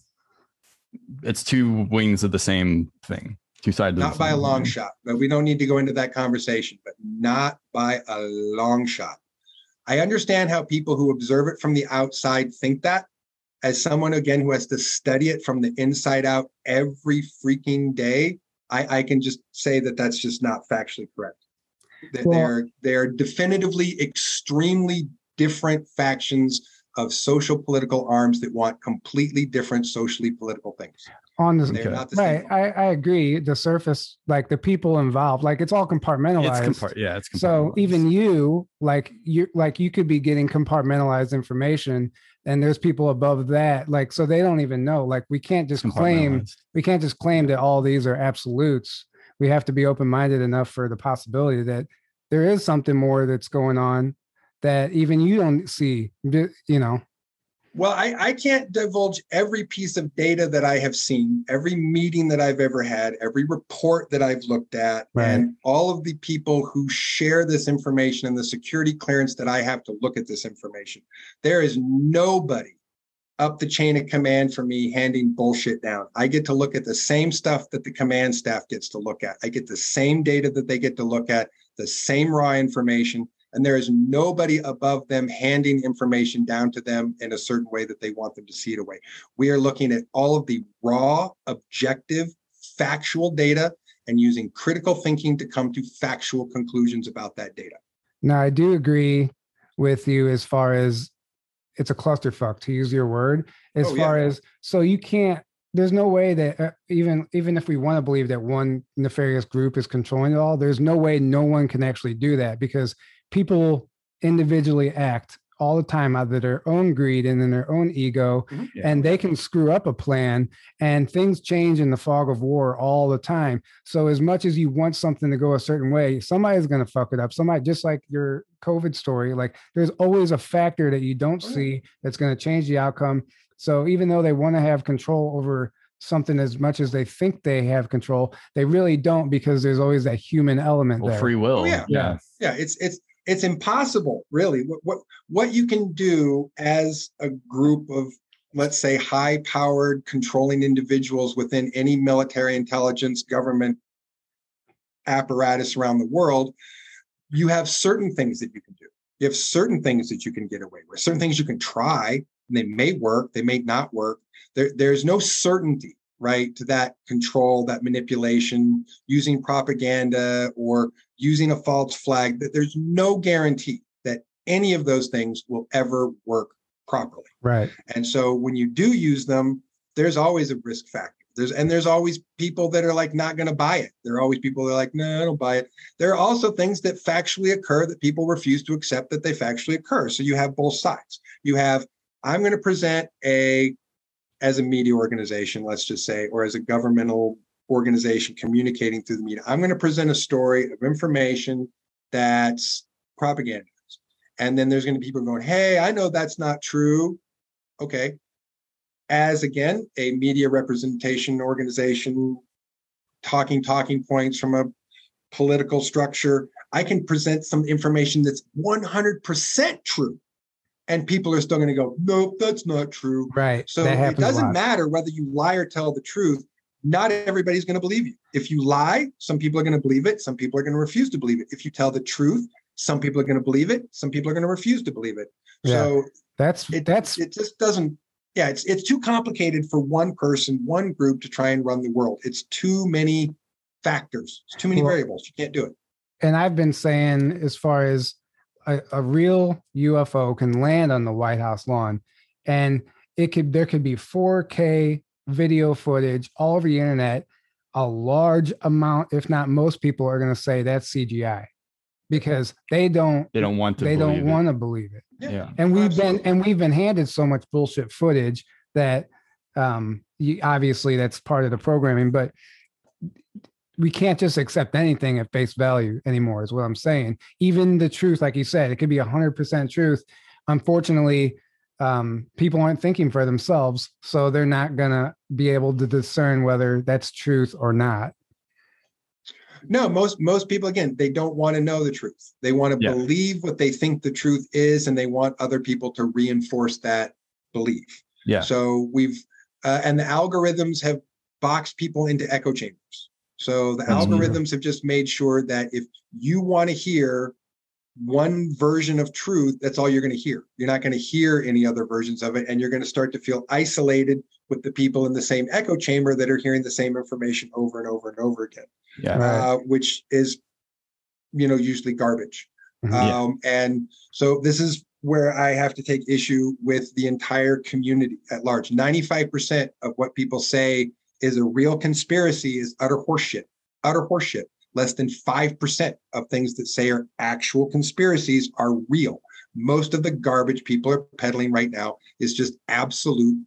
it's two wings of the same thing two sides not by a long thing. shot but we don't need to go into that conversation but not by a long shot. I understand how people who observe it from the outside think that. As someone again who has to study it from the inside out every freaking day i, I can just say that that's just not factually correct well, they're they're definitively extremely different factions of social political arms that want completely different socially political things. On the, the right, I, I agree. The surface, like the people involved, like it's all compartmentalized. It's compart- yeah, it's so even you, like you, like you could be getting compartmentalized information, and there's people above that, like so they don't even know. Like we can't just claim we can't just claim that all these are absolutes we have to be open minded enough for the possibility that there is something more that's going on that even you don't see, you know. Well, I, I can't divulge every piece of data that I have seen, every meeting that I've ever had, every report that I've looked at, right. and all of the people who share this information and the security clearance that I have to look at this information. There is nobody up the chain of command for me handing bullshit down. I get to look at the same stuff that the command staff gets to look at. I get the same data that they get to look at, the same raw information, and there is nobody above them handing information down to them in a certain way that they want them to see it away. We are looking at all of the raw, objective, factual data and using critical thinking to come to factual conclusions about that data. Now, I do agree with you as far as it's a clusterfuck to use your word as oh, far yeah. as so you can't there's no way that uh, even even if we want to believe that one nefarious group is controlling it all there's no way no one can actually do that because people individually act all the time out of their own greed and in their own ego mm-hmm. yeah. and they can screw up a plan and things change in the fog of war all the time. So as much as you want something to go a certain way somebody's going to fuck it up. Somebody just like your covid story like there's always a factor that you don't oh, see that's going to change the outcome. So even though they want to have control over something as much as they think they have control they really don't because there's always that human element well, there. free will. Oh, yeah. Yeah. Yeah. It's it's it's impossible, really. What, what what you can do as a group of let's say high powered controlling individuals within any military intelligence government apparatus around the world you have certain things that you can do. You have certain things that you can get away with. Certain things you can try and they may work they may not work. There, there's no certainty right to that control that manipulation using propaganda or using a false flag that there's no guarantee that any of those things will ever work properly. Right. And so when you do use them there's always a risk factor. There's and there's always people that are like not going to buy it. There are always people that are like no i don't buy it. There are also things that factually occur that people refuse to accept that they factually occur. So you have both sides. You have i'm going to present a as a media organization, let's just say, or as a governmental organization communicating through the media, I'm going to present a story of information that's propaganda. And then there's going to be people going, hey, I know that's not true. Okay. As again, a media representation organization, talking talking points from a political structure, I can present some information that's 100% true and people are still going to go, nope, that's not true. Right. So it doesn't matter whether you lie or tell the truth. Not everybody's going to believe you. If you lie, some people are going to believe it. Some people are going to refuse to believe it. If you tell the truth, some people are going to believe it. Some people are going to refuse to believe it. Yeah. So that's it, that's it. Just doesn't. Yeah, it's it's too complicated for one person, one group to try and run the world. It's too many factors. It's too many well, variables. You can't do it. And I've been saying, as far as a, a real UFO can land on the White House lawn, and it could there could be 4K video footage all over the internet. A large amount, if not most people, are going to say that's CGI because they don't they don't want to they don't want to believe it. Yeah. And we've Absolutely. been and we've been handed so much bullshit footage that um you, obviously that's part of the programming, but we can't just accept anything at face value anymore is what i'm saying. Even the truth like you said it could be 100% truth. Unfortunately um, people aren't thinking for themselves so they're not going to be able to discern whether that's truth or not. No most most people again they don't want to know the truth. They want to yeah. believe what they think the truth is and they want other people to reinforce that belief. Yeah. So we've uh, and the algorithms have boxed people into echo chambers so the algorithms have just made sure that if you want to hear one version of truth, that's all you're going to hear. You're not going to hear any other versions of it. And you're going to start to feel isolated with the people in the same echo chamber that are hearing the same information over and over and over again, yeah. uh, which is, you know, usually garbage. Mm-hmm. Um, and so this is where I have to take issue with the entire community at large. 95% of what people say is a real conspiracy is utter horseshit. Utter horseshit. Less than 5% of things that say are actual conspiracies are real. Most of the garbage people are peddling right now is just absolute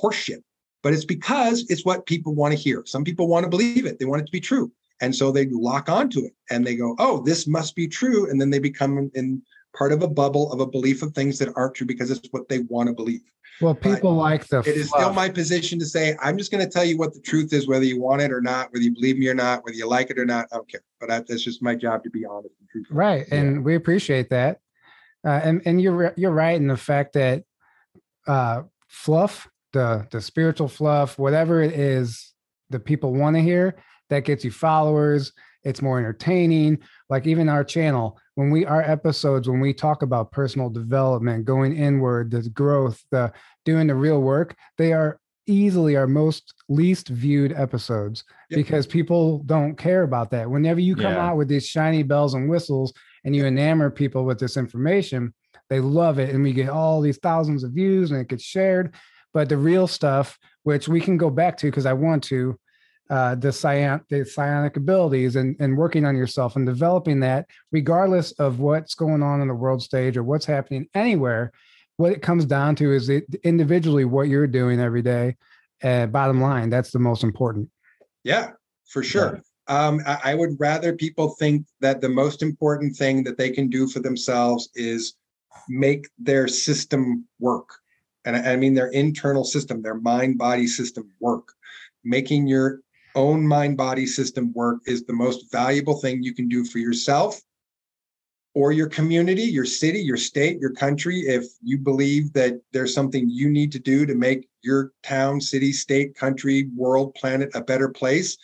horseshit. But it's because it's what people want to hear. Some people want to believe it, they want it to be true. And so they lock onto it and they go, oh, this must be true. And then they become in part of a bubble of a belief of things that aren't true because it's what they want to believe. Well, people but like the. It is still my position to say I'm just going to tell you what the truth is, whether you want it or not, whether you believe me or not, whether you like it or not. I don't care. But I, that's just my job to be honest and truthful. Right, yeah. and we appreciate that. Uh, and and you're you're right in the fact that uh, fluff, the the spiritual fluff, whatever it is that people want to hear, that gets you followers. It's more entertaining. Like even our channel, when we our episodes when we talk about personal development going inward the growth the doing the real work they are easily our most least viewed episodes yep. because people don't care about that whenever you come yeah. out with these shiny bells and whistles and you enamor people with this information they love it and we get all these thousands of views and it gets shared but the real stuff which we can go back to because i want to uh, the, psion- the psionic abilities and, and working on yourself and developing that, regardless of what's going on in the world stage or what's happening anywhere. What it comes down to is it, individually what you're doing every day. Uh, bottom line, that's the most important. Yeah, for sure. Um, I, I would rather people think that the most important thing that they can do for themselves is make their system work. And I, I mean their internal system, their mind body system work making your own mind body system work is the most valuable thing you can do for yourself or your community, your city, your state, your country, if you believe that there's something you need to do to make your town, city, state, country, world, planet a better place,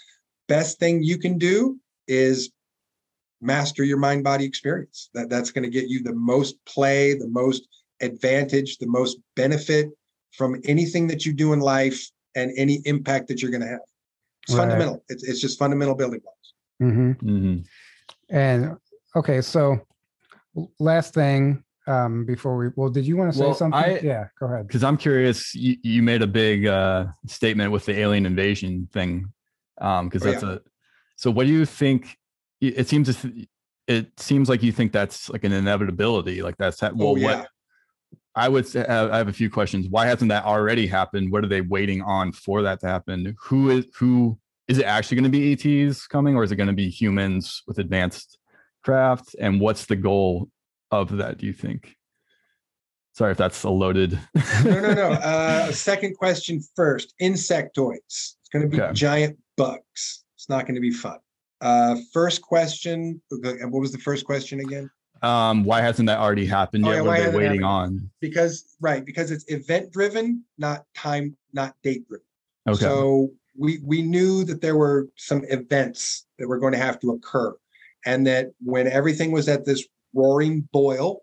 best thing you can do is master your mind body experience. That that's going to get you the most play, the most advantage, the most benefit from anything that you do in life and any impact that you're going to have. It's right. fundamental. It's, it's just fundamental building blocks. Mm-hmm. Mm-hmm. And okay, so last thing um before we well did you want to say well, something I, yeah go ahead because i'm curious you, you made a big uh statement with the alien invasion thing um because oh, that's yeah. a so what do you think it seems it seems like you think that's like an inevitability like that's well oh, yeah. what i would say i have a few questions. Why hasn't that already happened? What are they waiting on for that to happen? Who is who is it actually going to be ets coming or is it going to be humans with advanced craft? And what's the goal of that do you think? Sorry if that's a loaded no no no. Uh, second question first. Insectoids. It's going to be okay. giant bugs. It's not going to be fun. Uh, first question what was the first question again um, why hasn't that already happened yet? Oh, yeah, what are they waiting on? Because right, because it's event driven, not time, not date driven. Okay. So we we knew that there were some events that were going to have to occur and that when everything was at this roaring boil,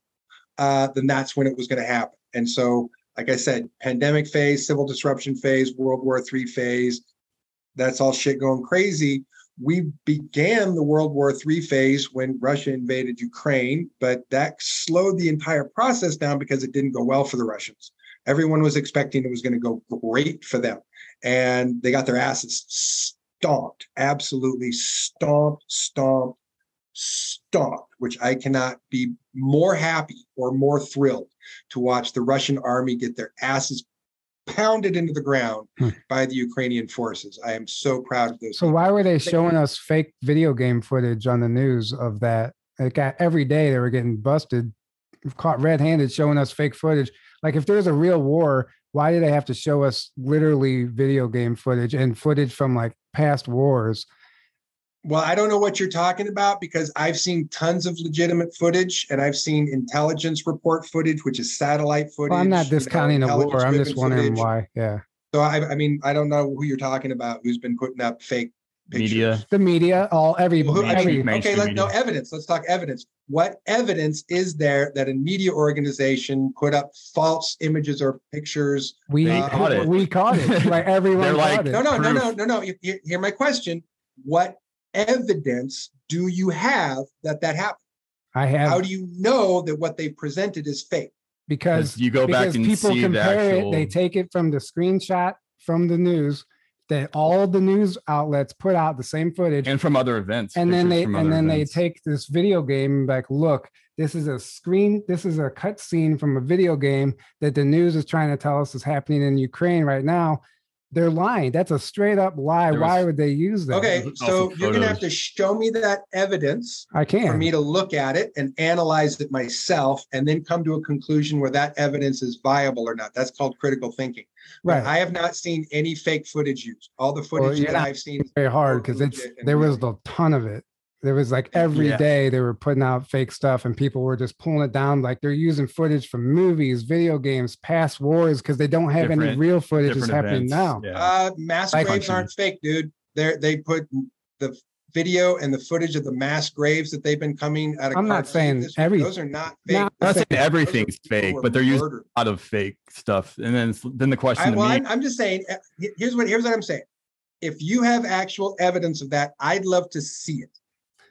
uh, then that's when it was going to happen. And so, like I said, pandemic phase, civil disruption phase, World War III phase, that's all shit going crazy. We began the World War III phase when Russia invaded Ukraine, but that slowed the entire process down because it didn't go well for the Russians. Everyone was expecting it was going to go great for them. And they got their asses stomped, absolutely stomped, stomped, stomped, which I cannot be more happy or more thrilled to watch the Russian army get their asses pounded into the ground hmm. by the Ukrainian forces. I am so proud of this. So why were they showing us fake video game footage on the news of that? It got every day they were getting busted, caught red-handed showing us fake footage. Like if there's a real war, why do they have to show us literally video game footage and footage from like past wars? Well, I don't know what you're talking about because I've seen tons of legitimate footage and I've seen intelligence report footage, which is satellite footage. Well, I'm not discounting you know, a war. I'm just wondering footage. why. Yeah. So I, I mean, I don't know who you're talking about. Who's been putting up fake pictures. media? The media, all every. Well, who, every okay, let's no evidence. Let's talk evidence. What evidence is there that a media organization put up false images or pictures? We uh, caught it. We caught it. Like everyone. They're like, no, no, no, no, no, no. Hear my question. What evidence do you have that that happened? I have. How do you know that what they presented is fake? Because you go back and people see compare the actual... it. They take it from the screenshot from the news that all the news outlets put out the same footage and from other events. And then they and then events. they take this video game like, look, this is a screen, this is a cut scene from a video game that the news is trying to tell us is happening in Ukraine right now they're lying. That's a straight up lie. Was, Why would they use that? Okay, so you're gonna have to show me that evidence. I can for me to look at it and analyze it myself, and then come to a conclusion where that evidence is viable or not. That's called critical thinking. Right. But I have not seen any fake footage used. All the footage well, that I've seen very hard because it's there was a ton of it. There was like every yeah. day they were putting out fake stuff and people were just pulling it down. Like they're using footage from movies, video games, past wars because they don't have different, any real footage that's happening now. Yeah. Uh, mass like, graves aren't fake, dude. They they put the video and the footage of the mass graves that they've been coming out of. I'm not saying every. Those are not fake. Not, I'm not saying everything's fake, but they're using a lot of fake stuff. And then then the question. I, well, I'm, I'm just saying. Uh, here's what here's what I'm saying. If you have actual evidence of that, I'd love to see it.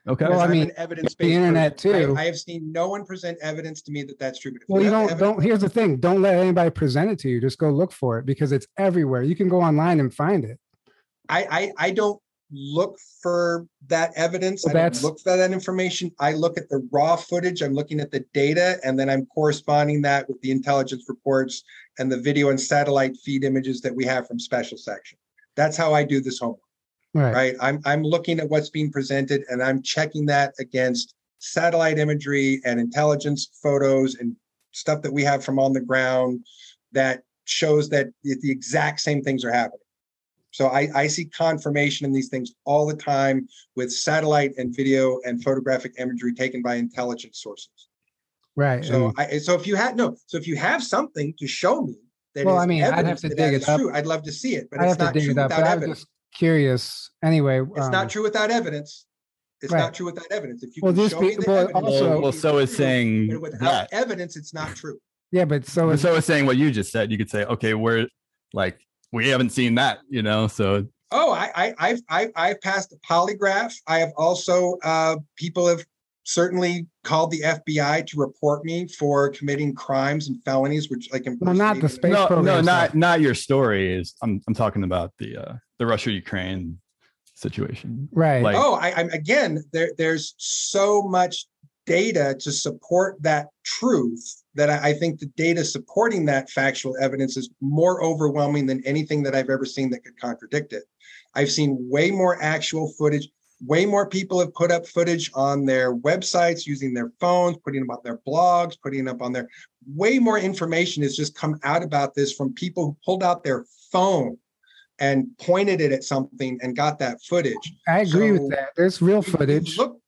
Okay. Well, I mean, evidence the internet too. I, I, have seen no one present evidence to me that that's true. But well, you, you don't. Don't. Here's the thing. Don't let anybody present it to you. Just go look for it because it's everywhere. You can go online and find it. I I, I don't look for that evidence. Well, I don't look for that information. I look at the raw footage. I'm looking at the data, and then I'm corresponding that with the intelligence reports and the video and satellite feed images that we have from special section. That's how I do this homework. Right. right. I'm I'm looking at what's being presented and I'm checking that against satellite imagery and intelligence photos and stuff that we have from on the ground that shows that the exact same things are happening. So I, I see confirmation in these things all the time with satellite and video and photographic imagery taken by intelligence sources. Right. So I so if you had no, so if you have something to show me that well, I mean, I'd have to dig it up. True, I'd love to see it, but I'd it's not true without evidence. Curious anyway. It's um, not true without evidence. It's right. not true without evidence. If you well, can show be, me the evidence, also, well, so is saying without that. evidence, it's not true. Yeah, but so is, so is saying what you just said. You could say, okay, we're like we haven't seen that, you know. So oh, I I I've I've passed a polygraph. I have also uh, people have certainly called the FBI to report me for committing crimes and felonies, which like well, not the space no, program. No, not not your story. Is I'm I'm talking about the uh, the Russia Ukraine situation. Right. Like, oh, I, I'm again there. There's so much data to support that truth that I, I think the data supporting that factual evidence is more overwhelming than anything that I've ever seen that could contradict it. I've seen way more actual footage. Way more people have put up footage on their websites using their phones, putting them on their blogs, putting up on their. Way more information has just come out about this from people who pulled out their phone and pointed it at something and got that footage. I agree so with that. There's real footage. We've looked,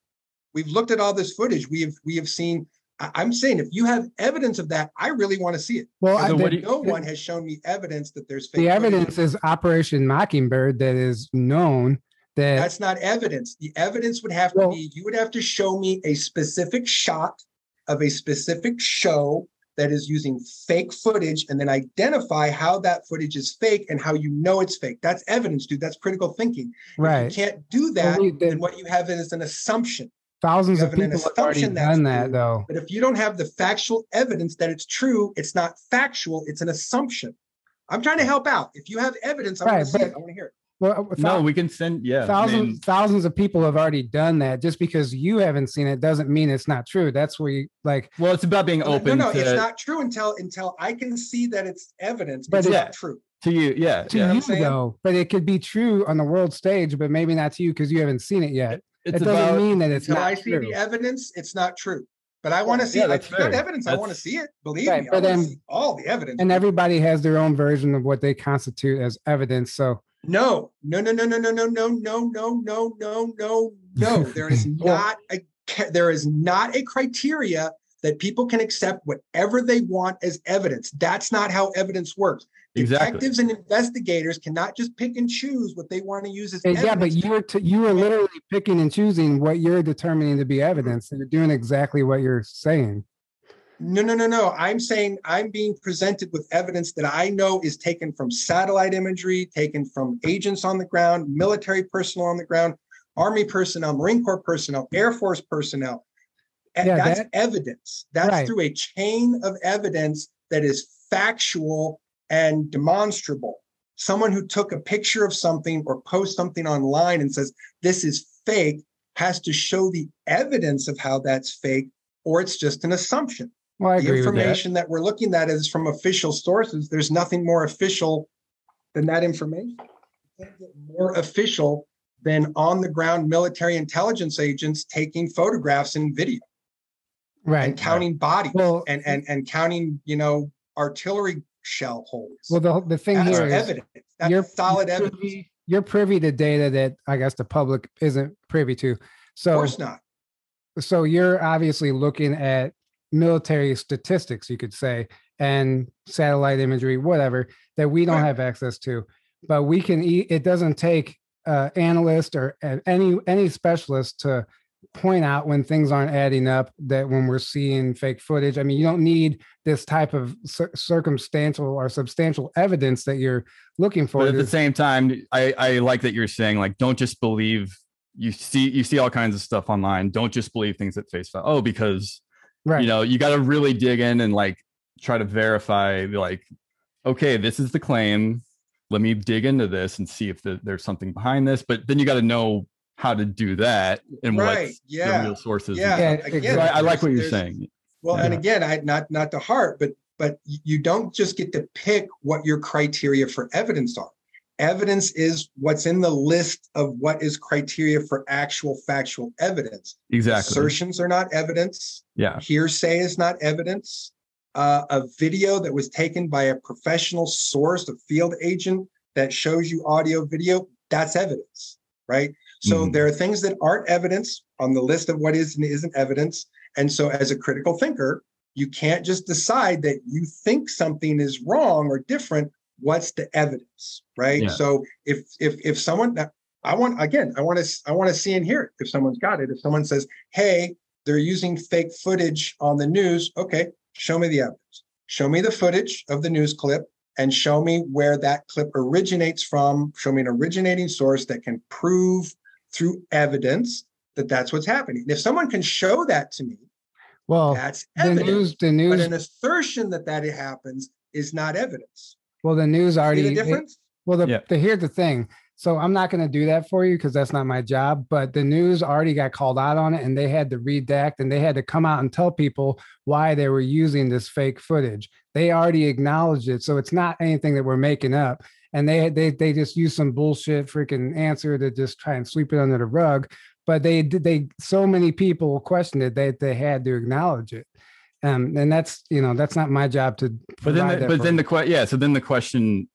we've looked at all this footage. We have we have seen. I, am saying if you have evidence of that, I really want to see it. Well, I, you, no one has shown me evidence that there's the evidence is Operation Mockingbird that is known. That that's not evidence. The evidence would have to be you would have to show me a specific shot of a specific show that is using fake footage and then identify how that footage is fake and how you know it's fake. That's evidence, dude. That's critical thinking. Right. If you can't do that, well, then what you have is an assumption. Thousands of people have already done that, true. though. But if you don't have the factual evidence that it's true, it's not factual. It's an assumption. I'm trying to help out. If you have evidence, I right, want to see it. I want to hear it. Well, uh, no, we can send yeah. Thousands I mean, thousands of people have already done that. Just because you haven't seen it doesn't mean it's not true. That's where you like. Well, it's about being open. No, no, to, it's not true until until I can see that it's evidence, but it's yeah, not true. To you, yeah, to yeah. you though. But it could be true on the world stage, but maybe not to you because you haven't seen it yet. It, it doesn't about, mean that it's until not. I see true. the evidence, it's not true. But I want to see yeah, like, that evidence. That's, I want to see it. Believe right, me, I want to see all the evidence. And everybody has their own version of what they constitute as evidence. So no, no, no, no, no, no, no, no, no, no, no, no, no, no. There is not a there is not a criteria that people can accept whatever they want as evidence. That's not how evidence works. Exactly. Detectives and investigators cannot just pick and choose what they want to use as evidence. Yeah, but you're t- you are literally picking and choosing what you're determining to be evidence, and you're doing exactly what you're saying. No, no, no, no. I'm saying I'm being presented with evidence that I know is taken from satellite imagery, taken from agents on the ground, military personnel on the ground, Army personnel, Marine Corps personnel, Air Force personnel. Yeah, that's that, evidence. That's right. through a chain of evidence that is factual and demonstrable. Someone who took a picture of something or post something online and says, this is fake, has to show the evidence of how that's fake, or it's just an assumption. Well, the information that. that. we're looking at is from official sources. There's nothing more official than that information. More official than on the ground military intelligence agents taking photographs and video. Right. And counting right. bodies well, and, and and counting, you know, artillery shell holes. Well, the the thing That's here is evidence. That's you're, solid you're evidence. Privy, you're privy to data that I guess the public isn't privy to. So of course not. So you're obviously looking at military statistics, you could say, and satellite imagery, whatever, that we don't have access to. But we can, it doesn't take uh, analyst or uh, any any specialist to point out when things aren't adding up that when we're seeing fake footage. I mean you don't need this type of cir- circumstantial or substantial evidence that you're looking for but at the same time i i like that you're saying like don't just believe you see you see all kinds of stuff online. Don't just believe things at face value. Oh because right you know you got to really dig in and like try to verify like okay this is the claim let me dig into this and see if the, there's something behind this but then you got to know how to do that and right. what yeah. the real sources yeah, yeah again, so I, I, like what you're saying well yeah. and again i not not the heart but but you don't just get to pick what your criteria for evidence are evidence is what's in the list of what is criteria for actual factual evidence. Exactly. Assertions are not evidence. Yeah. Hearsay is not evidence. Uh, a video that was taken by a professional source, a field agent, that shows you audio, video, that's evidence, right? So mm-hmm. there are things that aren't evidence on the list of what is and isn't evidence. And so as a critical thinker, you can't just decide that you think something is wrong or different. What's the evidence, right? Yeah. So if if if someone I want again, I want to I want to see and hear it. If someone's got it, if someone says, "Hey, they're using fake footage on the news," okay, show me the evidence. Show me the footage of the news clip and show me where that clip originates from. Show me an originating source that can prove through evidence that that's what's happening. if someone can show that to me, well, that's evidence. The news, the news, but an assertion that that it happens is not evidence. Well, the news already. See the difference? It, well, the, yeah. the here's the thing. So I'm not going to do that for you because that's not my job. But the news already got called out on it, and they had to redact, and they had to come out and tell people why they were using this fake footage. They already acknowledged it, so it's not anything that we're making up. And they they they just use some bullshit freaking answer to just try and sweep it under the rug. But they did they so many people questioned it that they, they had to acknowledge it. Um, and that's you know that's not my job to. But then, the, but then the question, yeah. So then the question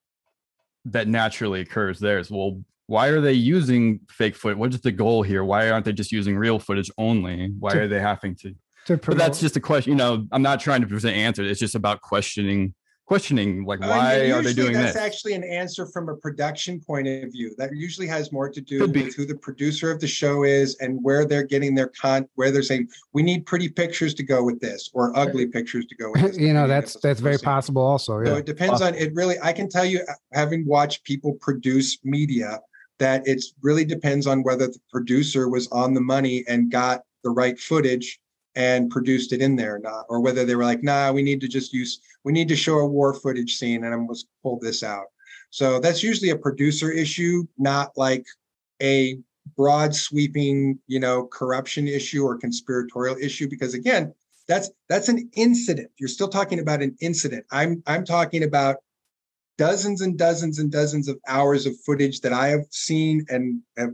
that naturally occurs there is well why are they using fake footage what is the goal here why aren't they just using real footage only why to, are they having to, to but that's just a question you know i'm not trying to present answers it's just about questioning questioning like uh, why uh, are they doing that's this? actually an answer from a production point of view. That usually has more to do with who the producer of the show is and where they're getting their con where they're saying we need pretty pictures to go with this or ugly pictures to go with this. You know that's that's very possible also yeah. so it depends on it really i can tell you uh, having watched people produce media that it really depends on whether the producer was on the money and got the right footage and produced it in there, or not, or whether they were like, nah, we need to just use, we need to show a war footage scene and I'm just pull this out. So that's usually a producer issue, not like a broad sweeping, you know, corruption issue or conspiratorial issue. Because again, that's that's an incident. You're still talking about an incident. I'm I'm talking about dozens and dozens and dozens of hours of footage that I have seen and have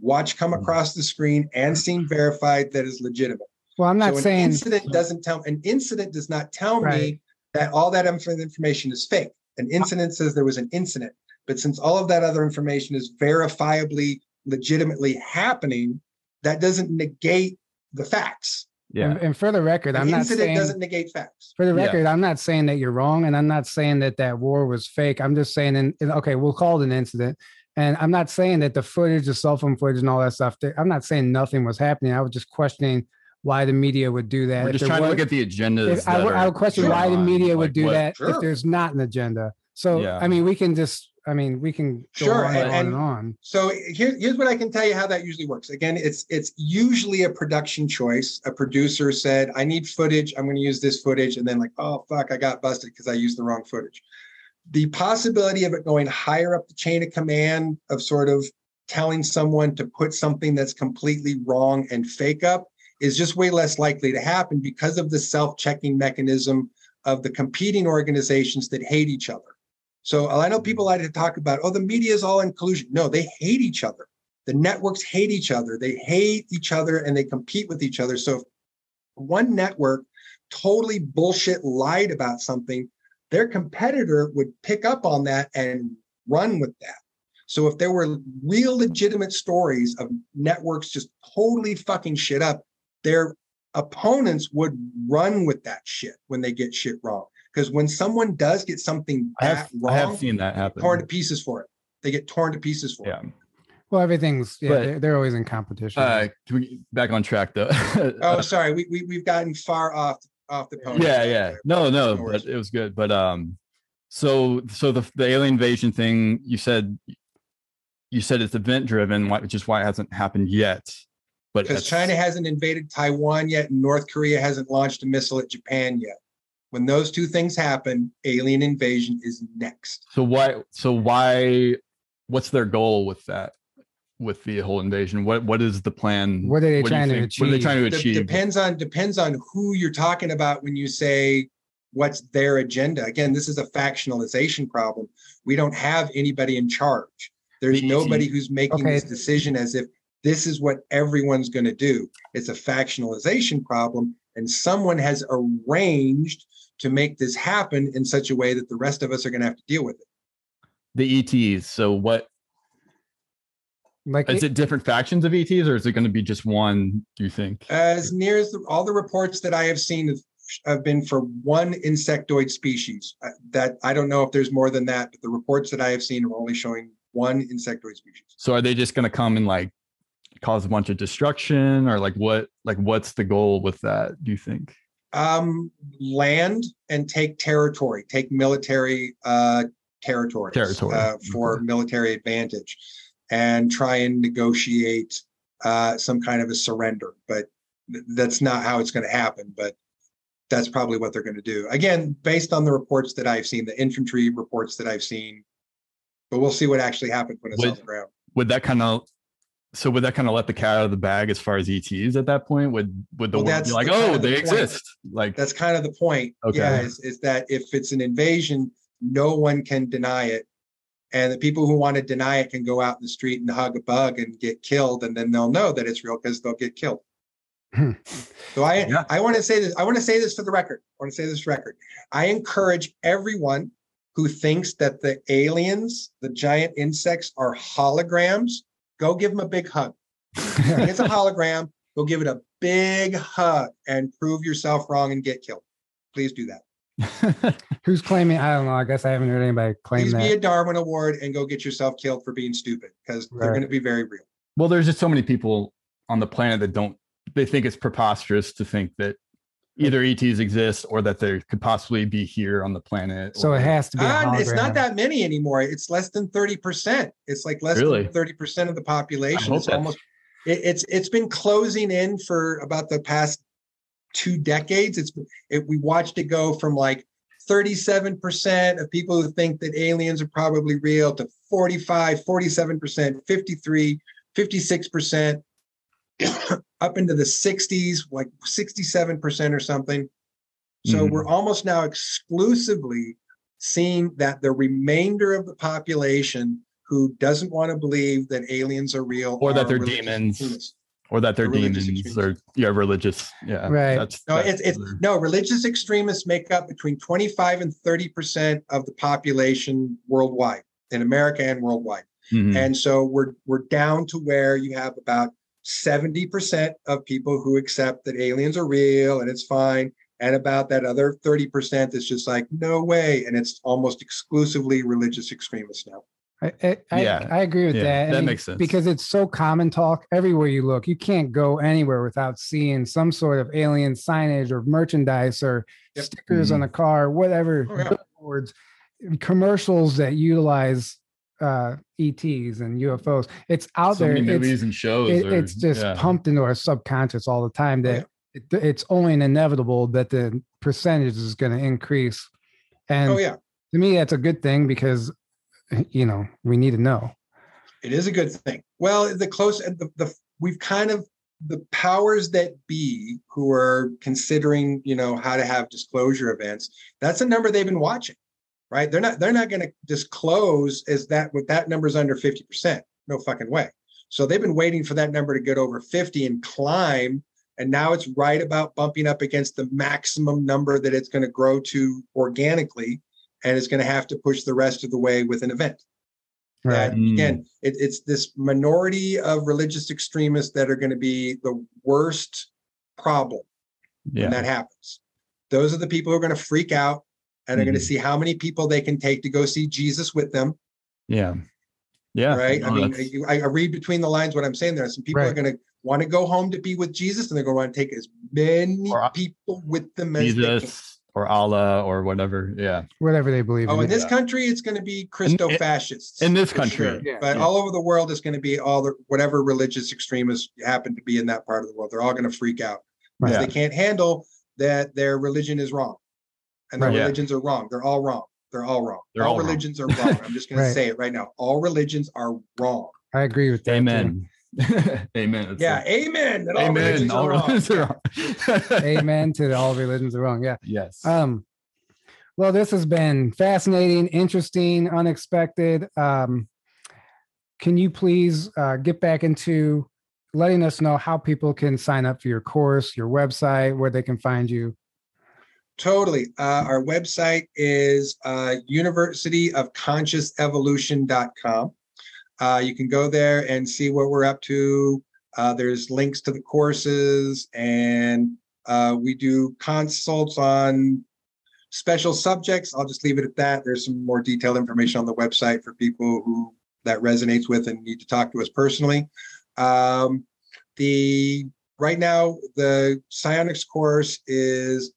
watched come mm. across the screen and seen verified that is legitimate. Well, I'm not so saying an incident doesn't tell an incident does not tell right. me that all that information is fake. An incident says there was an incident, but since all of that other information is verifiably, legitimately happening, that doesn't negate the facts. Yeah. And, and for the record, An I'm not saying doesn't negate facts. For the record, yeah. I'm not saying that you're wrong, and I'm not saying that that war was fake. I'm just saying, and okay, we'll call it an incident. And I'm not saying that the footage, the cell phone footage, and all that stuff. I'm not saying nothing was happening. I was just questioning why the media would do that. We're just trying was, to look at the agenda. I, would, I would question sure. why the media would like do what? that sure. if there's not an agenda. So yeah. I mean, we can just. I mean, we can sure on and, on and on. So here, here's what I can tell you how that usually works. Again, it's it's usually a production choice. A producer said, "I need footage. I'm going to use this footage," and then like, "Oh fuck, I got busted because I used the wrong footage." The possibility of it going higher up the chain of command of sort of telling someone to put something that's completely wrong and fake up is just way less likely to happen because of the self-checking mechanism of the competing organizations that hate each other. So I know people like to talk about, oh, the media is all in collusion. No, they hate each other. The networks hate each other. They hate each other and they compete with each other. So if one network totally bullshit lied about something, their competitor would pick up on that and run with that. So if there were real legitimate stories of networks just totally fucking shit up, their opponents would run with that shit when they get shit wrong. Because when someone does get something I have, wrong, I have seen that happen. Torn to pieces for it. They get torn to pieces for yeah. it. Well, everything's yeah, but, they're, they're, always in competition. Uh, can we back on track though? oh, sorry, we, we we've gotten far off off the pony. Yeah, yeah. No, no, but it was good. But um, so so the the alien invasion thing you said you said it's event driven, which is why it hasn't happened yet. But because China hasn't invaded Taiwan yet, and North Korea hasn't launched a missile at Japan yet. When those two things happen, alien invasion is next. So why? So why? What's their goal with that? With the whole invasion, what what is the plan? What are they what trying to achieve? What are they trying to achieve? depends on depends on who you're talking about when you say what's their agenda. Again, this is a factionalization problem. We don't have anybody in charge. There's nobody who's making okay. this decision as if this is what everyone's going to do. It's a factionalization problem, and someone has arranged to make this happen in such a way that the rest of us are going to have to deal with it. the ETs. So what like is it, it, different factions of ETs or is it going to be just one, do you think? As near as the, all the reports that I have seen have, have been for one insectoid species. Uh, that I don't know if there's more than that, but the reports that I have seen are only showing one insectoid species. So are they just going to come and like cause a bunch of destruction or like what like what's the goal with that, do you think? Um land and take territory, take military uh territories territory. Uh, for military advantage and try and negotiate uh, some kind of a surrender. But th- that's not how it's going to happen. But that's probably what they're going to do. Again, based on the reports that I've seen, the infantry reports that I've seen. But we'll see what actually happens when it's would, on the ground. Would that kind of so would that kind of let the cat out of the bag as far as ETs at that point? Would would the well, world be like, oh, they the exist? Like that's kind of the point. Okay. Yeah, is, is that if it's an invasion, no one can deny it and the people who want to deny it can go out in the street and hug a bug and get killed and then they'll know that it's real because they'll get killed hmm. so i yeah. i want to say this i want to say this for the record i want to say this record i encourage everyone who thinks that the aliens the giant insects are holograms go give him a big hug it's a hologram go give it a big hug and prove yourself wrong and get killed please do that Who's claiming? I don't know. I guess I haven't heard anybody claim Please that. be a Darwin Award and go get yourself killed for being stupid because right. they're going to be very real. Well, there's just so many people on the planet that don't. They think it's preposterous to think that either ETs exist or that they could possibly be here on the planet. So or, it has to be. Uh, it's not that many anymore. It's less than thirty percent. It's like less really? than thirty percent of the population. It's almost. It, it's it's been closing in for about the past two decades. It's it, we watched it go from like 37% of people who think that aliens are probably real to 45, 47%, 53, 56%, up into the 60s, like 67% or something. So mm-hmm. we're almost now exclusively seeing that the remainder of the population who doesn't want to believe that aliens are real or that they're demons or that they're demons or yeah religious yeah right that's, no that's it's, it's no religious extremists make up between 25 and 30 percent of the population worldwide in america and worldwide mm-hmm. and so we're we're down to where you have about 70 percent of people who accept that aliens are real and it's fine and about that other 30 percent is just like no way and it's almost exclusively religious extremists now I, I, yeah. I, agree with yeah, that. I that mean, makes sense because it's so common talk everywhere you look. You can't go anywhere without seeing some sort of alien signage or merchandise or yep. stickers mm-hmm. on a car, whatever oh, yeah. commercials that utilize uh, ETs and UFOs. It's out so there. Many movies it's, and shows. It, it's just yeah. pumped into our subconscious all the time that oh, it, it's only inevitable that the percentage is going to increase. And oh yeah, to me that's a good thing because you know we need to know it is a good thing well the close the, the we've kind of the powers that be who are considering you know how to have disclosure events that's a number they've been watching right they're not they're not going to disclose as that with that number's under 50% no fucking way so they've been waiting for that number to get over 50 and climb and now it's right about bumping up against the maximum number that it's going to grow to organically and it's going to have to push the rest of the way with an event. Right. That, again, mm. it, it's this minority of religious extremists that are going to be the worst problem yeah. when that happens. Those are the people who are going to freak out and they're going to mm-hmm. see how many people they can take to go see Jesus with them. Yeah. Yeah. Right. No, I mean, I, I, read between the lines what I'm saying there. Some people right. are going to want to go home to be with Jesus and they're going to want to take as many or, people with them as Jesus or Allah or whatever. Yeah. Whatever they believe. Oh, in, in this yeah. country, it's going to be Christo fascists. In, in, this country. Sure. Yeah. But yeah. all over the world, it's going to be all the whatever religious extremists happen to be in that part of the world. They're all going to freak out because they can't handle that their religion is wrong. And their right. religions are wrong. They're all wrong. They're all wrong. They're all, all religions wrong. are wrong. I'm just going right. to say it right now. All religions are wrong. I agree with that. Amen. Too. amen. yeah, amen. That amen. All religions all are religions wrong. Are wrong. amen to all religions are wrong. Yeah. Yes. Um. Well, this has been fascinating, interesting, unexpected. Um, can you please uh, get back into letting us know how people can sign up for your course, your website, where they can find you? Totally. Uh, our website is uh, universityofconsciousevolution.com. Uh, you can go there and see what we're up to. Uh, there's links to the courses, and uh, we do consults on special subjects. I'll just leave it at that. There's some more detailed information on the website for people who that resonates with and need to talk to us personally. Um, the right now the psionics course is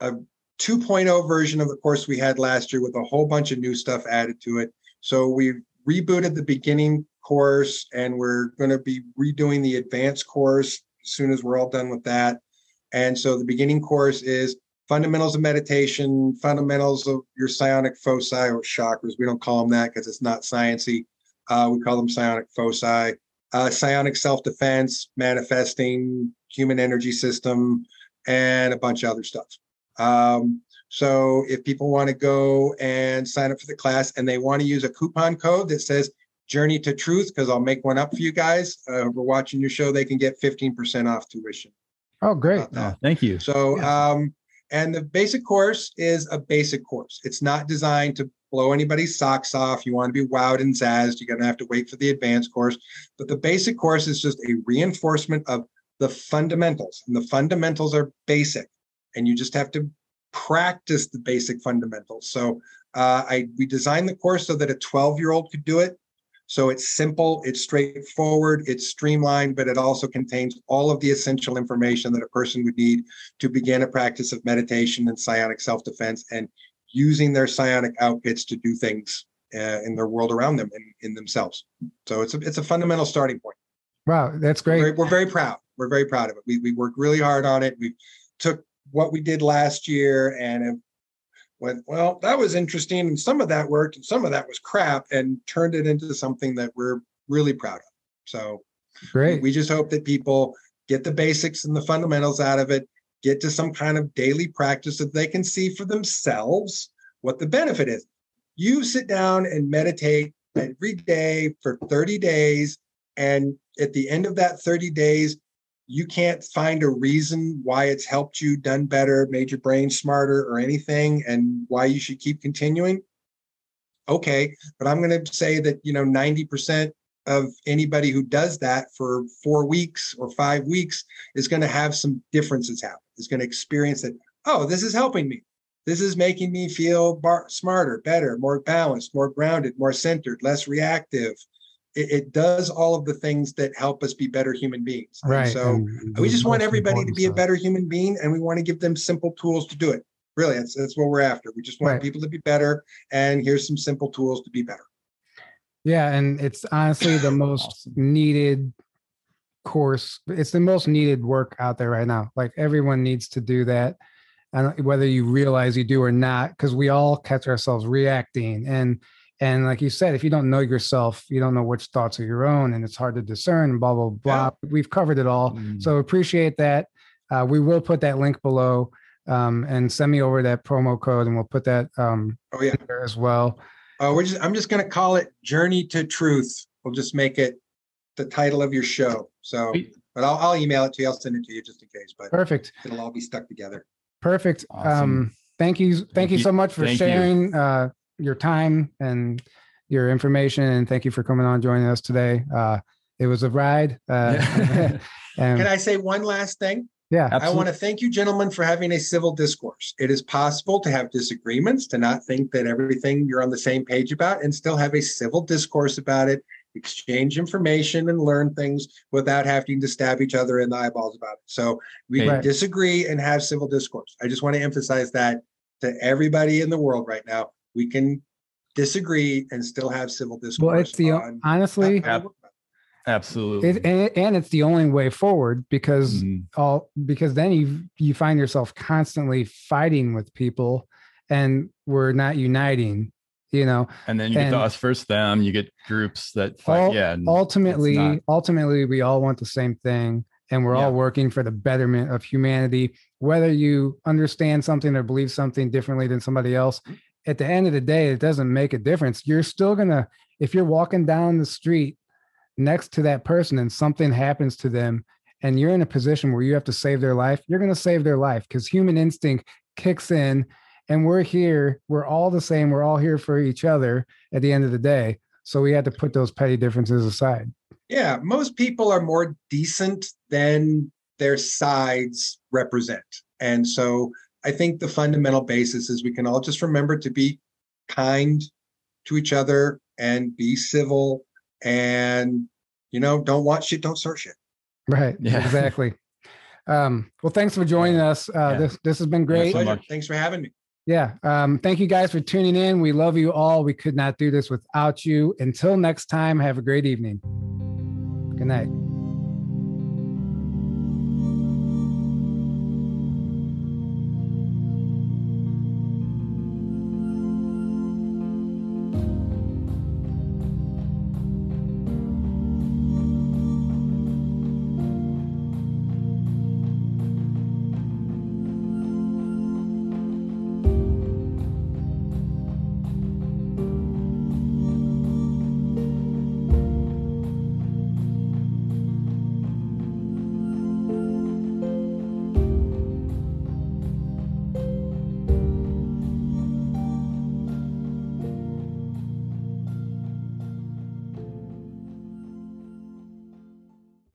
a 2.0 version of the course we had last year with a whole bunch of new stuff added to it. So we've rebooted the beginning course and we're going to be redoing the advanced course as soon as we're all done with that. And so the beginning course is fundamentals of meditation, fundamentals of your psionic foci or chakras. We don't call them that because it's not sciency. Uh, we call them psionic foci. Uh, psionic self-defense, manifesting, human energy system, and a bunch of other stuff. Um, so if people want to go and sign up for the class and they want to use a coupon code that says Journey to Truth, because I'll make one up for you guys. Uh, we're watching your show, they can get 15% off tuition. Oh, great. Oh, thank you. So, yeah. um, and the basic course is a basic course. It's not designed to blow anybody's socks off. You want to be wowed and zazzed. You're going to have to wait for the advanced course. But the basic course is just a reinforcement of the fundamentals. And the fundamentals are basic. And you just have to practice the basic fundamentals. So uh, I we designed the course so that a 12 year old could do it. So it's simple, it's straightforward, it's streamlined, but it also contains all of the essential information that a person would need to begin a practice of meditation and psionic self defense and using their psionic outfits to do things uh, in their world around them and in themselves. So it's a, it's a fundamental starting point. Wow, that's great. We're, we're very proud. We're very proud of it. We, we worked really hard on it. We took what we did last year and it went, well, that was interesting. And some of that worked and some of that was crap and turned it into something that we're really proud of. So great. We, we just hope that people get the basics and the fundamentals out of it, get to some kind of daily practice that they can see for themselves what the benefit is. You sit down and meditate every day for 30 days. And at the end of that 30 days, you can't find a reason why it's helped you, done better, made your brain smarter, or anything, and why you should keep continuing. Okay, but I'm going to say that you know 90% of anybody who does that for four weeks or five weeks is going to have some differences happen. Is going to experience that. Oh, this is helping me. This is making me feel bar- smarter, better, more balanced, more grounded, more centered, less reactive, it, it, does all of the things that help us be better human beings. Right. And so and we just want everybody to be stuff. a better human being, and we want to give them simple tools to do it. Really, that's that's what we're after. We just want right. people to be better, and here's some simple tools to be better. Yeah, and it's honestly the most needed course. It's the most needed work out there right now. Like everyone needs to do that. And whether you realize you do or not, because we all catch ourselves reacting and and like you said, if you don't know yourself, you don't know which thoughts are your own, and it's hard to discern. Blah blah blah. Yeah. We've covered it all, mm. so appreciate that. Uh, we will put that link below, um, and send me over that promo code, and we'll put that. Um, oh yeah, there as well. Oh, we're just. I'm just going to call it "Journey to Truth." We'll just make it the title of your show. So, but I'll, I'll email it to you. I'll send it to you just in case. But perfect. It'll all be stuck together. Perfect. Awesome. Um, thank you. Thank, thank you so much for sharing. Uh, your time and your information, and thank you for coming on joining us today. Uh, it was a ride. Uh, and, Can I say one last thing? Yeah, absolutely. I want to thank you, gentlemen, for having a civil discourse. It is possible to have disagreements, to not think that everything you're on the same page about, and still have a civil discourse about it, exchange information, and learn things without having to stab each other in the eyeballs about it. So we right. disagree and have civil discourse. I just want to emphasize that to everybody in the world right now we can disagree and still have civil discourse. Well, it's the honestly, absolutely, it, and, and, it's the only way forward because mm-hmm. all because then you you find yourself constantly fighting with people, and we're not uniting. You know, and then you and get the us first them. You get groups that fight. yeah, ultimately, not... ultimately, we all want the same thing and we're yeah. all working for the betterment of humanity whether you understand something or believe something differently than somebody else at the end of the day, it doesn't make a difference. You're still gonna, if you're walking down the street next to that person and something happens to them, and you're in a position where you have to save their life, you're gonna save their life because human instinct kicks in and we're here we're all the same we're all here for each other at the end of the day. So we had to put those petty differences aside. Yeah most people are more decent than their sides represent. And so i think the fundamental basis is we can all just remember to be kind to each other and be civil and you know don't watch shit don't search it right yeah exactly um well thanks for joining us uh yeah. this this has been great thanks for having me yeah. Um, thank you guys for tuning in. We love you all. We could not do this without you. Until next time, have a great evening. Good night.